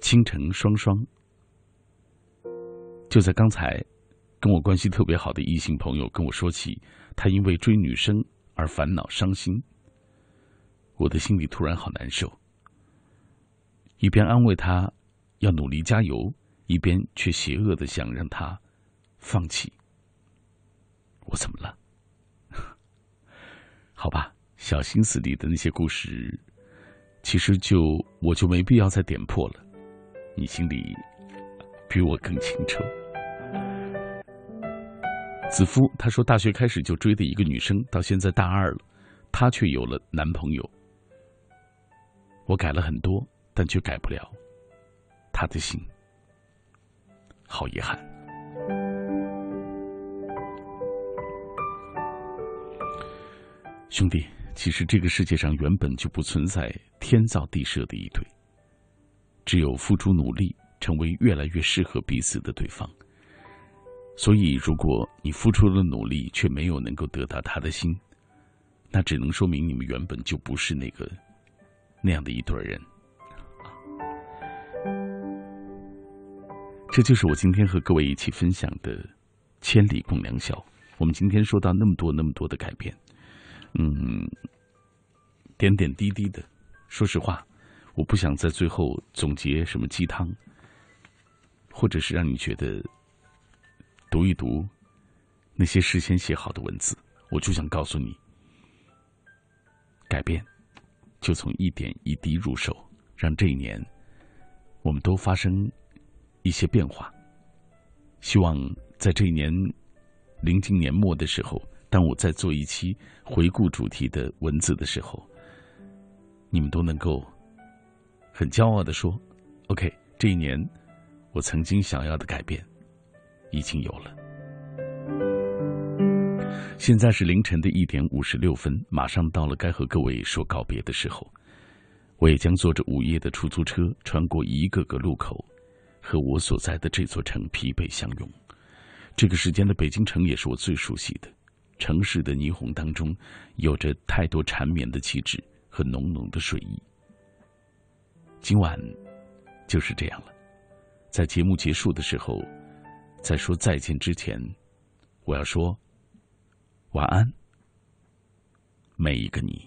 倾城双双。就在刚才，跟我关系特别好的异性朋友跟我说起，他因为追女生而烦恼伤心。我的心里突然好难受。一边安慰他要努力加油，一边却邪恶的想让他放弃。我怎么了？好吧，小心思里的那些故事，其实就我就没必要再点破了。你心里比我更清楚。子夫他说，大学开始就追的一个女生，到现在大二了，她却有了男朋友。我改了很多，但却改不了他的心，好遗憾。兄弟，其实这个世界上原本就不存在天造地设的一对，只有付出努力，成为越来越适合彼此的对方。所以，如果你付出了努力，却没有能够得到他的心，那只能说明你们原本就不是那个那样的一对人。这就是我今天和各位一起分享的《千里共良宵》。我们今天说到那么多那么多的改变，嗯，点点滴滴的。说实话，我不想在最后总结什么鸡汤，或者是让你觉得。读一读那些事先写好的文字，我就想告诉你：改变就从一点一滴入手，让这一年我们都发生一些变化。希望在这一年临近年末的时候，当我在做一期回顾主题的文字的时候，你们都能够很骄傲的说：“OK，这一年我曾经想要的改变。”已经有了。现在是凌晨的一点五十六分，马上到了该和各位说告别的时候。我也将坐着午夜的出租车，穿过一个个路口，和我所在的这座城疲惫相拥。这个时间的北京城也是我最熟悉的。城市的霓虹当中，有着太多缠绵的气质和浓浓的睡意。今晚就是这样了，在节目结束的时候。在说再见之前，我要说晚安，每一个你。